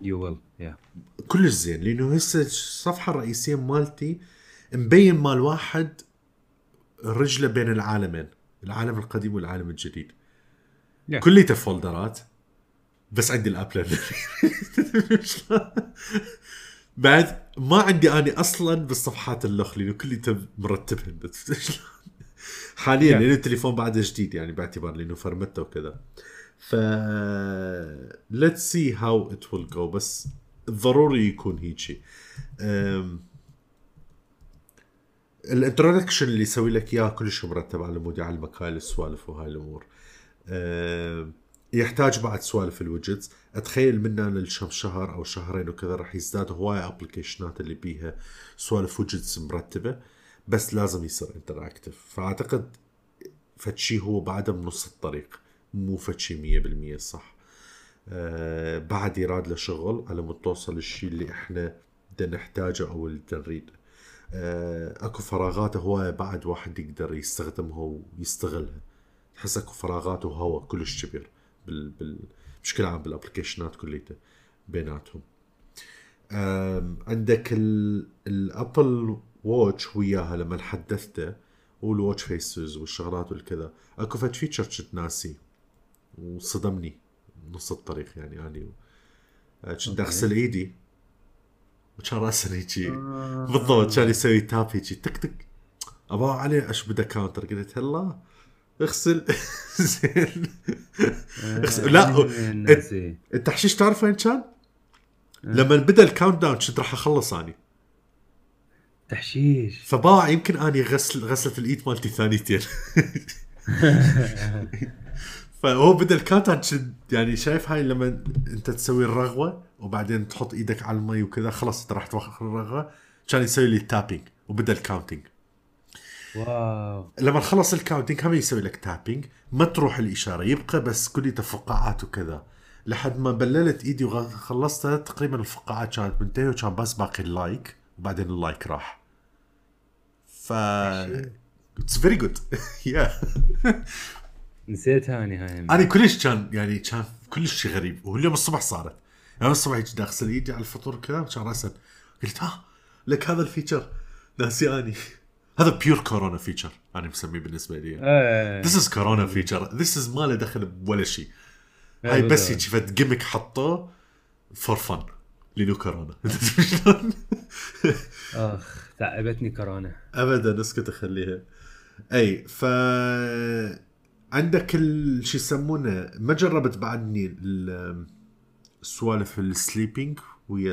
you will yeah كلش زين لأنه هسه الصفحة الرئيسية مالتي مبين مال واحد رجلة بين العالمين العالم القديم والعالم الجديد. Yeah. كليته فولدرات بس عندي ال app *laughs* بعد ما عندي أني أصلا بالصفحات اللخ لأنه كليته مرتبهن *laughs* حاليا yeah. لأنه التليفون بعده جديد يعني باعتبار لأنه فرمته وكذا ف let's see how it will go بس ضروري يكون هيك ال introduction اللي يسوي لك إياه كلش مرتب على مود يعلمك هاي السوالف وهاي الأمور يحتاج بعد سوالف ال widgets أتخيل منا للشم شهر أو شهرين وكذا راح يزداد هواي ابلكيشنات اللي بيها سوالف widgets مرتبة بس لازم يصير interactive فأعتقد فتشي هو بعده بنص الطريق مو فتشي 100% صح. أه بعد يراد له شغل على مود توصل اللي إحنا بدنا نحتاجه أو اللي نريده أه أكو فراغات هواية بعد واحد يقدر يستخدمها ويستغلها. تحس اكو فراغات وهوا كلش كبير بال, بال... بشكل عام بالابلكيشنات كليتها بيناتهم. عندك ال Apple Watch وياها لما حدثته وال watch faces والشغلات والكذا. أكو فد feature كنت ناسي وصدمني نص الطريق يعني اني كنت أغسل إيدي وكان راسا هيجي آه. بالضبط كان يسوي tap هيجي تك تك. أبا عليه إيش بدا counter؟ قلت هلا. اغسل. *laughs* زين. اغسل. لا التحشيش تعرف وين كان؟ لما بدأ ال countdown كنت راح أخلص أني. تحشيش. فباع يمكن أني غسل غسله الإيد مالتي ثانيتين *laughs* فهو بدأ ال count يعني شايف هاي لما أنت تسوي الرغوة وبعدين تحط إيدك على المي وكذا خلاص أنت راح توخر الرغوة كان يسوي لي ال tapping وبدأ ال counting wow. لما خلص ال counting هم يسوي لك tapping ما تروح الإشارة يبقى بس كل فقاعات وكذا. لحد ما بللت إيدي وخلصتها تقريبا الفقاعات كانت منتهية وكان بس باقي اللايك وبعدين اللايك راح. ف it's very good يا نسيتها أنا هاي. أنا كلش كان يعني كان كلش شيء غريب. واليوم الصبح صارت. يعني الصبح هيك اغسل ايدي على الفطور كذا كان راسا قلت ها لك هذا ال feature. ناسي اني هذا pure corona feature أنا مسميه بالنسبة لي. this is corona feature this is ما له دخل بولا شيء. إيه، هاي بس هيك فد gimmick حطوه for fun لأنه كورونا أخ تعبتني كورونا ابدا اسكت أخليها. أي ف عندك شو يسمونه؟ ما جربت بعدني السوالف ال sleeping ويا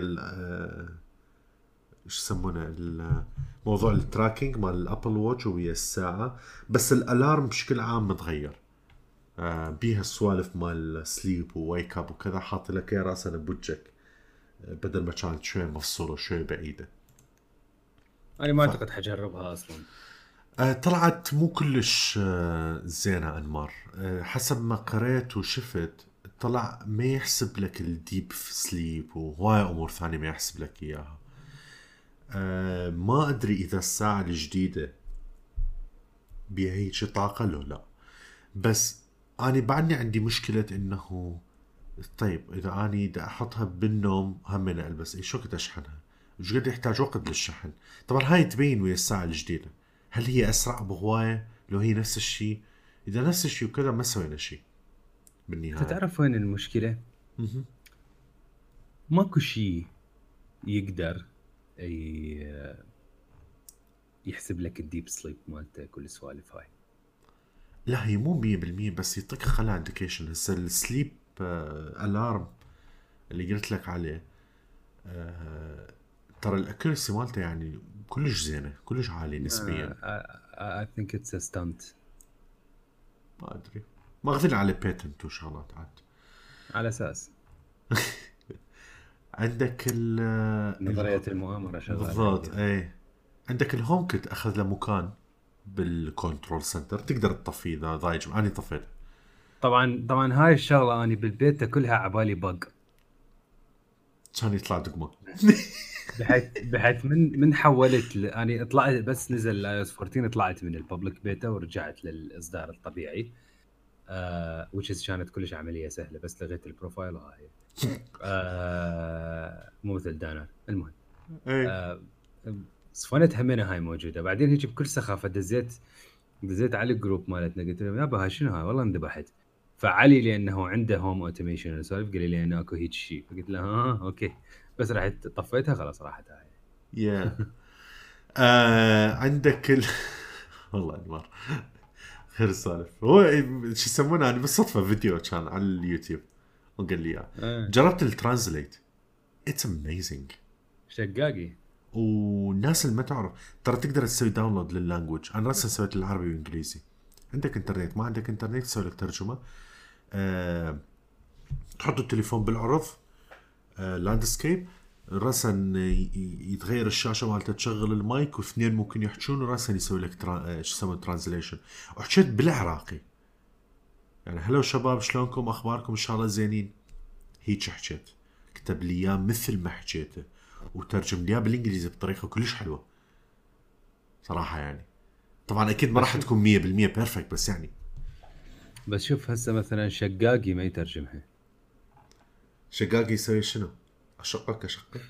شو يسمونه موضوع ال tracking مال ال Apple Watch ويا الساعة. بس ال alarm بشكل عام متغير. آه بيها السوالف مال sleep و wake up وكذا حاط لك اياه راسا بوجهك آه، بدل ما كانت شوي مفصولة وشوي بعيدة. أنا ما أعتقد. حجربها أصلا. آه طلعت مو كلش آه زينة أنمار. آه حسب ما قريت وشفت طلع ما يحسب لك ال deep sleep وهواي أمور ثانية ما يحسب لك إياها. آه ما أدري إذا الساعة الجديدة بيها هيك طاقة لو لا. بس أنا بعدني عندي مشكلة إنه طيب إذا أني بدي أحطها بالنوم هم ألبس. اي شو وقت أشحنها؟ وش قد يحتاج وقت للشحن؟ طبعا هاي تبين ويا الساعة الجديدة. هل هي أسرع بهوايه لو هي نفس الشيء؟ إذا نفس الشيء وكذا ما سوينا شيء بالنهاية. تعرف وين المشكلة؟ ماكو شيء يقدر يحسب لك ال deep sleep مالتك كل السوالف هاي. لا هي مو 100% بس يعطيك خلا indication هسه ال sleep alarm اللي قلت لك عليه آه، ترى ال accuracy مالته يعني كلش زينة كلش عالية نسبيا. I think it's stunt ما أدري. ماخذين عليه patent وشغلات عاد. على أساس. *laughs* عندك ال نظرية المؤامرة شغالة بالضبط اي عندك ال HomeKit أخذ له مكان بال control center تقدر تطفيه إذا ضايج أنا طفيته طبعا طبعا هاي الشغلة أنا بالبيت كلها عبالي bug كان يطلع دقمة. *laughs* بحيث بحيث من من حولت ل... أنا طلعت بس نزل ال iOS 14 طلعت من ال public beta ورجعت للإصدار الطبيعي آه which كانت كلش عملية سهلة بس لغيت ال profile هاي آه مو مثل دانر. المهم. اي آه صفنت همينة هاي موجودة. بعدين هيك بكل سخافة دزيت دزيت على ال group مالتنا. قلت لهم يابا هاي شنو هاي؟ والله انذبحت فعلي لأنه عنده home automation سوالف قال لي انه أكو هيك شيء فقلت له ها okay. بس رحت طفيتها خلاص راحت هاي. yeah. آه عندك ال... *laughs* والله انمار خير السالف هو شو يسمونه؟ أنا بالصدفة فيديو كان على اليوتيوب. وقال لي إياه. آه. جربت ال translate. it's amazing شقاقي. والناس اللي ما تعرف ترى تقدر تسوي download لل language أنا راسا سويت العربي وانجليزي عندك إنترنت؟ ما عندك إنترنت تسوي لك ترجمة. أه... تحط التليفون بالعرض أه... landscape راسا يتغير الشاشة مالته تشغل المايك واثنين ممكن يحجون وراسا يسوي لك ترا... آه، شو يسمونه translation وحكيت بالعراقي. يعني هلو شباب شلونكم؟ أخباركم؟ إن شاء الله زينين. هيك حكيت. كتب لي إياه مثل ما حكيته وترجم لي إياه بالإنجليزي بطريقة كلش حلوة. صراحة يعني. طبعا أكيد ما راح تكون 100% بيرفكت بس يعني. بس شوف هسه مثلا شقاقي ما يترجمها شقاقي يسوي شنو؟ أشقك أشقك؟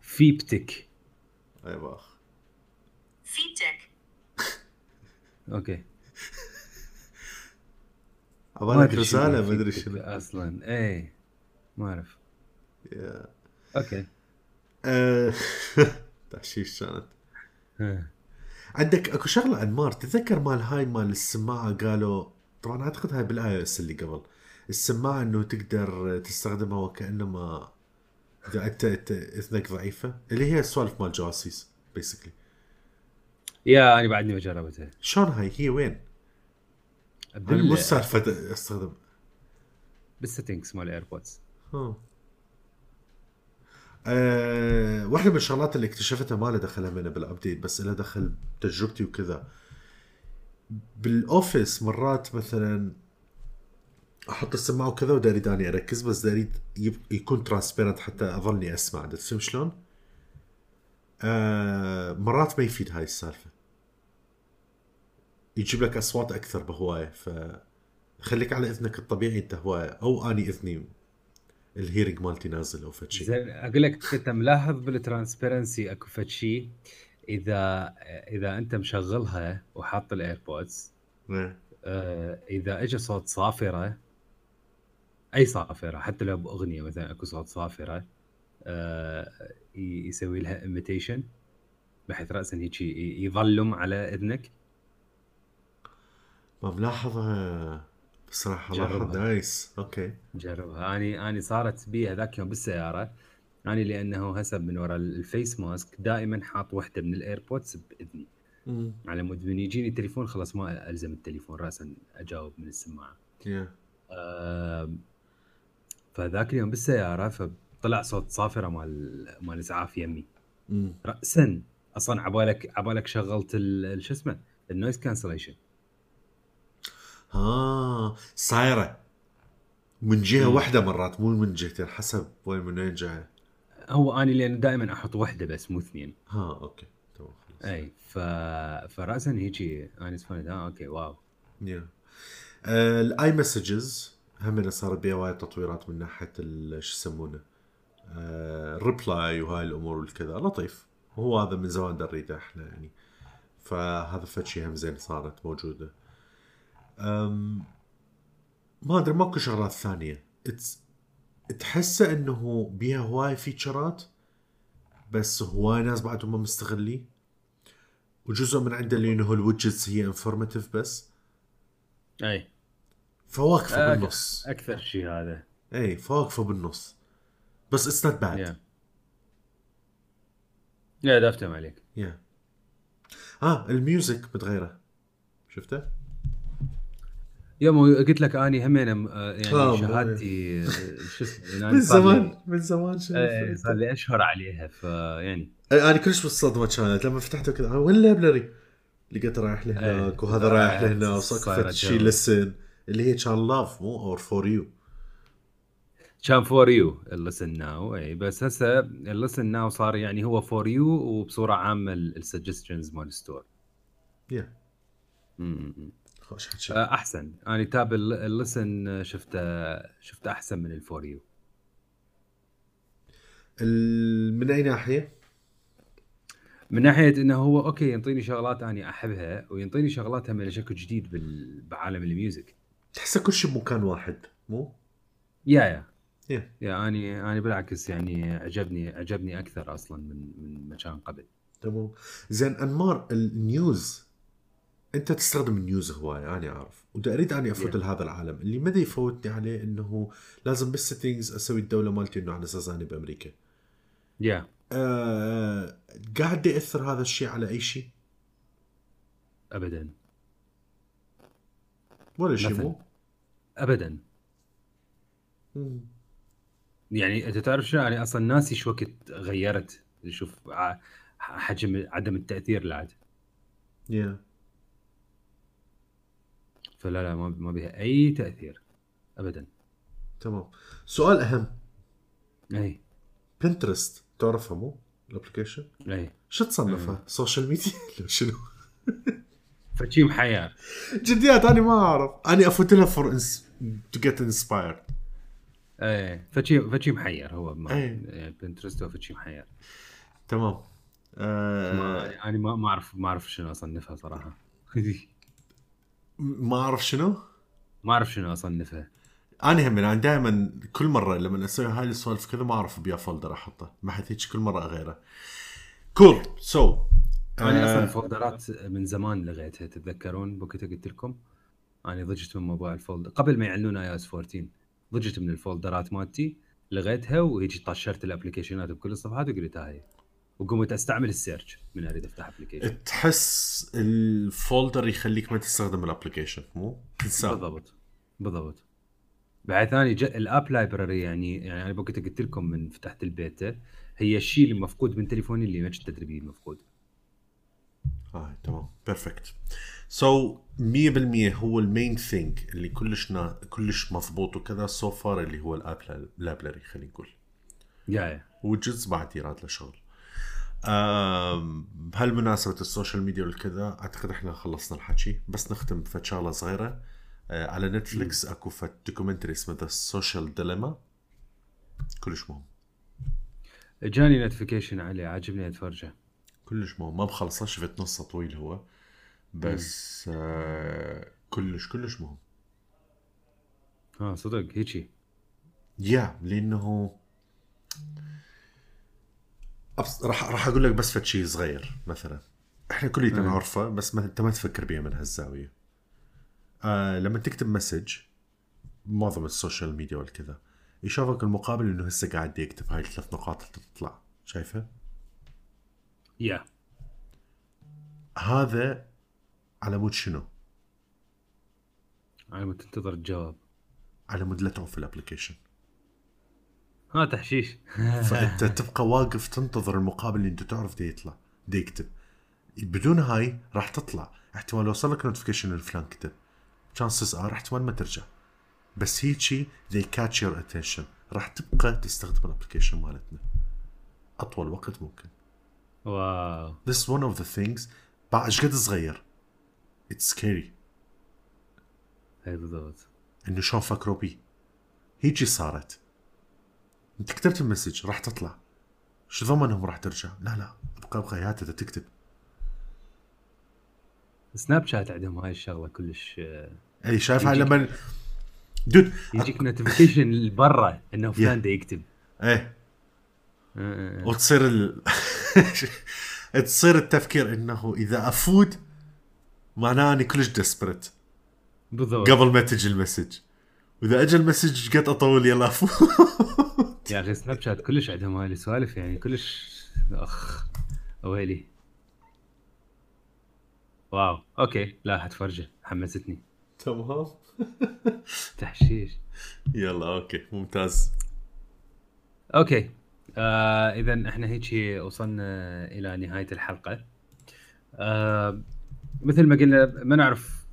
فيبتك. اي باخ Feedback. okay. عبالك رساله ما أدري شنو. أصلا. إيه ما أعرف. okay. *laughs* تحشيش كانت. عندك أكو شغلة انمار تتذكر مال هاي مال السماعة قالوا طبعا أعتقد هاي بال iOS اللي قبل. السماعة إنه تقدر تستخدمها وكأنما إذا أنت إذنك ضعيفة. اللي هي السوالف مال جواسيس basically yeah أنا بعدني ما جربتها. شلون هاي؟ هي وين؟ أنا مو. سالفة استخدم بال settings مال ال AirPods. أه واحدة من الشغلات اللي اكتشفتها ما لها دخل همينة بال update بس لها دخل بتجربتي وكذا بال office مرات مثلا أحط السماعة وكذا وداري داني أركز بس داري يكون transparent حتى أظلني أسمع تفهم شلون؟ آه مرات ما يفيد هاي السالفة يجيب لك أصوات أكثر بهواية ف خليك على إذنك الطبيعي. أنت هواية أو أني إذني ال hearing مالتي نازل أو فد شيء زين أقول لك انت ملاحظ بال transparency أكو فد شيء إذا إذا أنت مشغلها وحاط ال AirPods إيه. آه، إذا اجى صوت صافرة أي صافرة حتى لو بأغنية مثلا أكو صوت صافرة آه، يسوي لها limitation بحيث راسا هيك يظلم على إذنك. بصراحة لاحظ جربها. nice. okay. جربها. اني أني صارت بي هذاك يوم بالسيارة. أني لأنه هسه من وراء ال face mask دائما حاط وحدة من ال AirPods بإذني. امم على مود من يجيني تليفون خلاص ما ألزم التليفون راسا أجاوب من السماعة. yeah آم، فذاك اليوم بالسيارة فطلع صوت صافرة مال مال اسعاف يمي. امم راسا. أصلا عبالك عبالك شغلت شو اسمه؟ ال noise cancellation ها صايرة. من جهة. واحدة مرات مو من جهتين حسب وين من وين جاي هو اني لأن دائما أحط وحدة بس مو اثنين. ها okay. تمام أي ف فراسا هيجي اني سمعت آه أوكي واو. يا. آه، ال iMessages هم صار بيها وايد تطويرات من ناحية ال- شو يسمونه ال reply وهاي الأمور والكذا. لطيف. هو هذا من زمان نريده إحنا يعني. فهذا فد شيء هم زين صارت موجودة. ما أدري ماكو شغلات ثانية. تحسه إنه بيها هواي feature ات بس هواي ناس بعدهم ما مستغلين وجزء من عنده اللي انه ال widgets هي informative بس. أي. فواقفة آه، بالنص. أكثر شيء هذا. أي فواقفة بالنص. بس it's not bad yeah دافتم عليك. yeah آه ال music متغيره شفته؟ يا مو قلت لك أني همين آه، يعني آه، شهادتي *laughs* شو اسمه يعني من زمان من زمان إيه، صار لي أشهر عليها فيعني إيه، أنا كلش بالصدمه كانت لما فتحته كذا آه، وين الليبرري؟ لقيت رايح لهناك إيه. وهذا رايح لهنا وسقفت جو. لسن اللي هي كان لاف مو اور فور يو كان فور يو اللسن ناو اي بس هسه اللسن ناو صار يعني هو فور يو وبصورة عامة السجستشنز مال الستور yeah آه، أحسن. أنا tab ال- ال listen شفته شفته أحسن من ال for you. من أي ناحية؟ من ناحية إنه هو okay ينطيني شغلات اني أحبها وينطيني شغلات هم شكل جديد بعالم ال music. تحسه كل شيء بمكان واحد مو؟ yeah yeah. yeah. yeah اني اني بالعكس يعني عجبني عجبني أكثر أصلا من من ما كان قبل. تمام. زين أنمار ال news أنت تستخدم ال news هوايه أنا أعرف. ودا أريد اني افوت Yeah. لهذا العالم. اللي مدى يفوتني عليه؟ إنه لازم بال settings أسوي الدولة مالتي إنه على أساس بأمريكا. yeah آه قاعد يأثر هذا الشيء على أي شيء؟ ابدا. ولا شيء. مو؟ ابدا. مم. يعني أنت تعرف شو يعني أصلا ناسي شو وقت غيرت. شوف حجم عدم التأثير لعد yeah فلا لا ما ما بها أي تأثير ابدا. تمام. سؤال أهم. أي. Pinterest تعرفها مو ال application؟ أي. شو تصنفها social media لو شنو؟ فشي محير جديات أنا ما أعرف. أنا أفوت لها for to get inspired أي. فشي فشي محير هو ما. Pinterest هو فشي محير تمام. آه ما أنا ما ما اعرف ما أعرف شنو أصنفها صراحة. *laughs* ما أعرف شنو. ما أعرف شنو اصنفها أنا هم أنا دائما كل مرة لما أسوي هاي السوالف كذا ما أعرف بيا folder أحطه. ما حد هيك كل مرة أغيره. cool so أنا أصلا آه ال folder ات من زمان لغيتها تتذكرون؟ بوقتها قلت لكم. أنا ضجت من موضوع ال folder قبل ما يعلنون iOS 14 ضجت من الفولدرات مالتي لغيتها وهيجي طشرت الابلكيشنات بكل الصفحات وقلت هاي وقمت استعمل ال search من اريد افتح application تحس ال folder يخليك ما تستخدم ال application مو؟ تنساه. بالضبط. بالضبط. بعد ثاني جاء ال App Library يعني يعني أنا بوقتها قلت لكم من فتحت البيتا هي الشيء اللي مفقود من تليفوني اللي ما كنت أدري بيه مفقود. آه تمام. perfect so 100% هو ال main thing اللي كلش نا... كلش مضبوط وكذا so far اللي هو ال App Library خلينا نقول. yeah yeah وجزء بعد يراد له شغل. بهالمناسبة ال social media والكذا أعتقد إحنا خلصنا الحكي بس نختم بفد شغله صغيرة. آه، على نتفليكس أكو فد documentary اسمه The Social Dilemma كلش مهم. جاني notification عليه عاجبني أتفرجه. كلش مهم. ما بخلصه شفت نصه طويل هو. بس آه كلش كلش مهم. آه صدق. هيجي. yeah لأنه أبس... راح راح أقول لك بس فد شيء صغير مثلا إحنا كليتنا. نعرفه بس ما أنت ما تفكر بيه من هالزاويه آه لما تكتب message معظم ال social media والكذا يشوفك المقابل إنه هسه قاعد يكتب هاي الثلاث نقاط اللي تطلع شايفه؟ yeah هذا على مود شنو؟ أنا ما تنتظر الجواب على مود لا تعوف ال application ها تحشيش. *laughs* فانت تبقى واقف تنتظر المقابل اللي انت تعرف دي يطلع دي يكتب. بدون هاي راح تطلع. احتمال يوصل لك notification الفلان كتب chances are احتمال ما ترجع. بس هيجي they catch your attention. راح تبقى تستخدم ال application مالتنا. أطول وقت ممكن. wow. This is one of the things بعد إيش قد صغير؟ It's scary. هي بالضبط. إنه شلون فكروا بيه هيجي صارت. انت كتبت ال message راح تطلع. شو ضمنهم راح ترجع؟ لا لا ابقى ابقى يا تكتب. Snapchat عندهم هاي الشغلة كلش آه، إي شايف هاي يجيك- لما دود يجيك notification *laughs* برا إنه فلان. دا يكتب. إيه وتصير ال... *laughs* تصير التفكير إنه إذا أفوت معناه أني كلش desperate بالضبط. قبل ما تجي ال message. وإذا أجى ال message قد أطول يلا فوت *laughs* يا أخي Snapchat كلش عندهم هاي السوالف يعني كلش أخ ويلي wow okay لا حتفرجه حمستني. تمام. *laughs* تحشيش. يلا okay ممتاز. okay آه اذا إحنا هيك وصلنا إلى نهاية الحلقة. آه مثل ما قلنا ما نعرف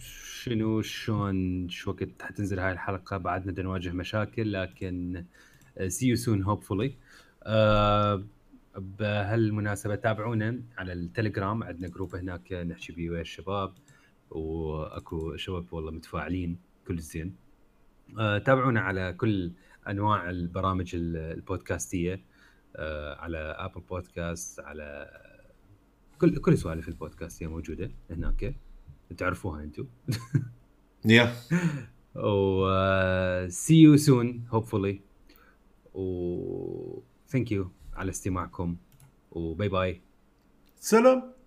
شنو شلون شو وقت حتنزل هاي الحلقة بعدنا نواجه مشاكل لكن see you soon hopefully بهالمناسبة تابعونا على التليجرام عندنا group هناك نحكي بيه ويا الشباب وأكو شباب والله متفاعلين كل زين. آه، تابعونا على كل أنواع البرامج ال- البودكاستية آه، على Apple Podcasts على كل كل سوالف البودكاستية موجودة هناك. تعرفوها أنتم yeah *laughs* و see you soon hopefully و thank you على استماعكم و bye bye سلام.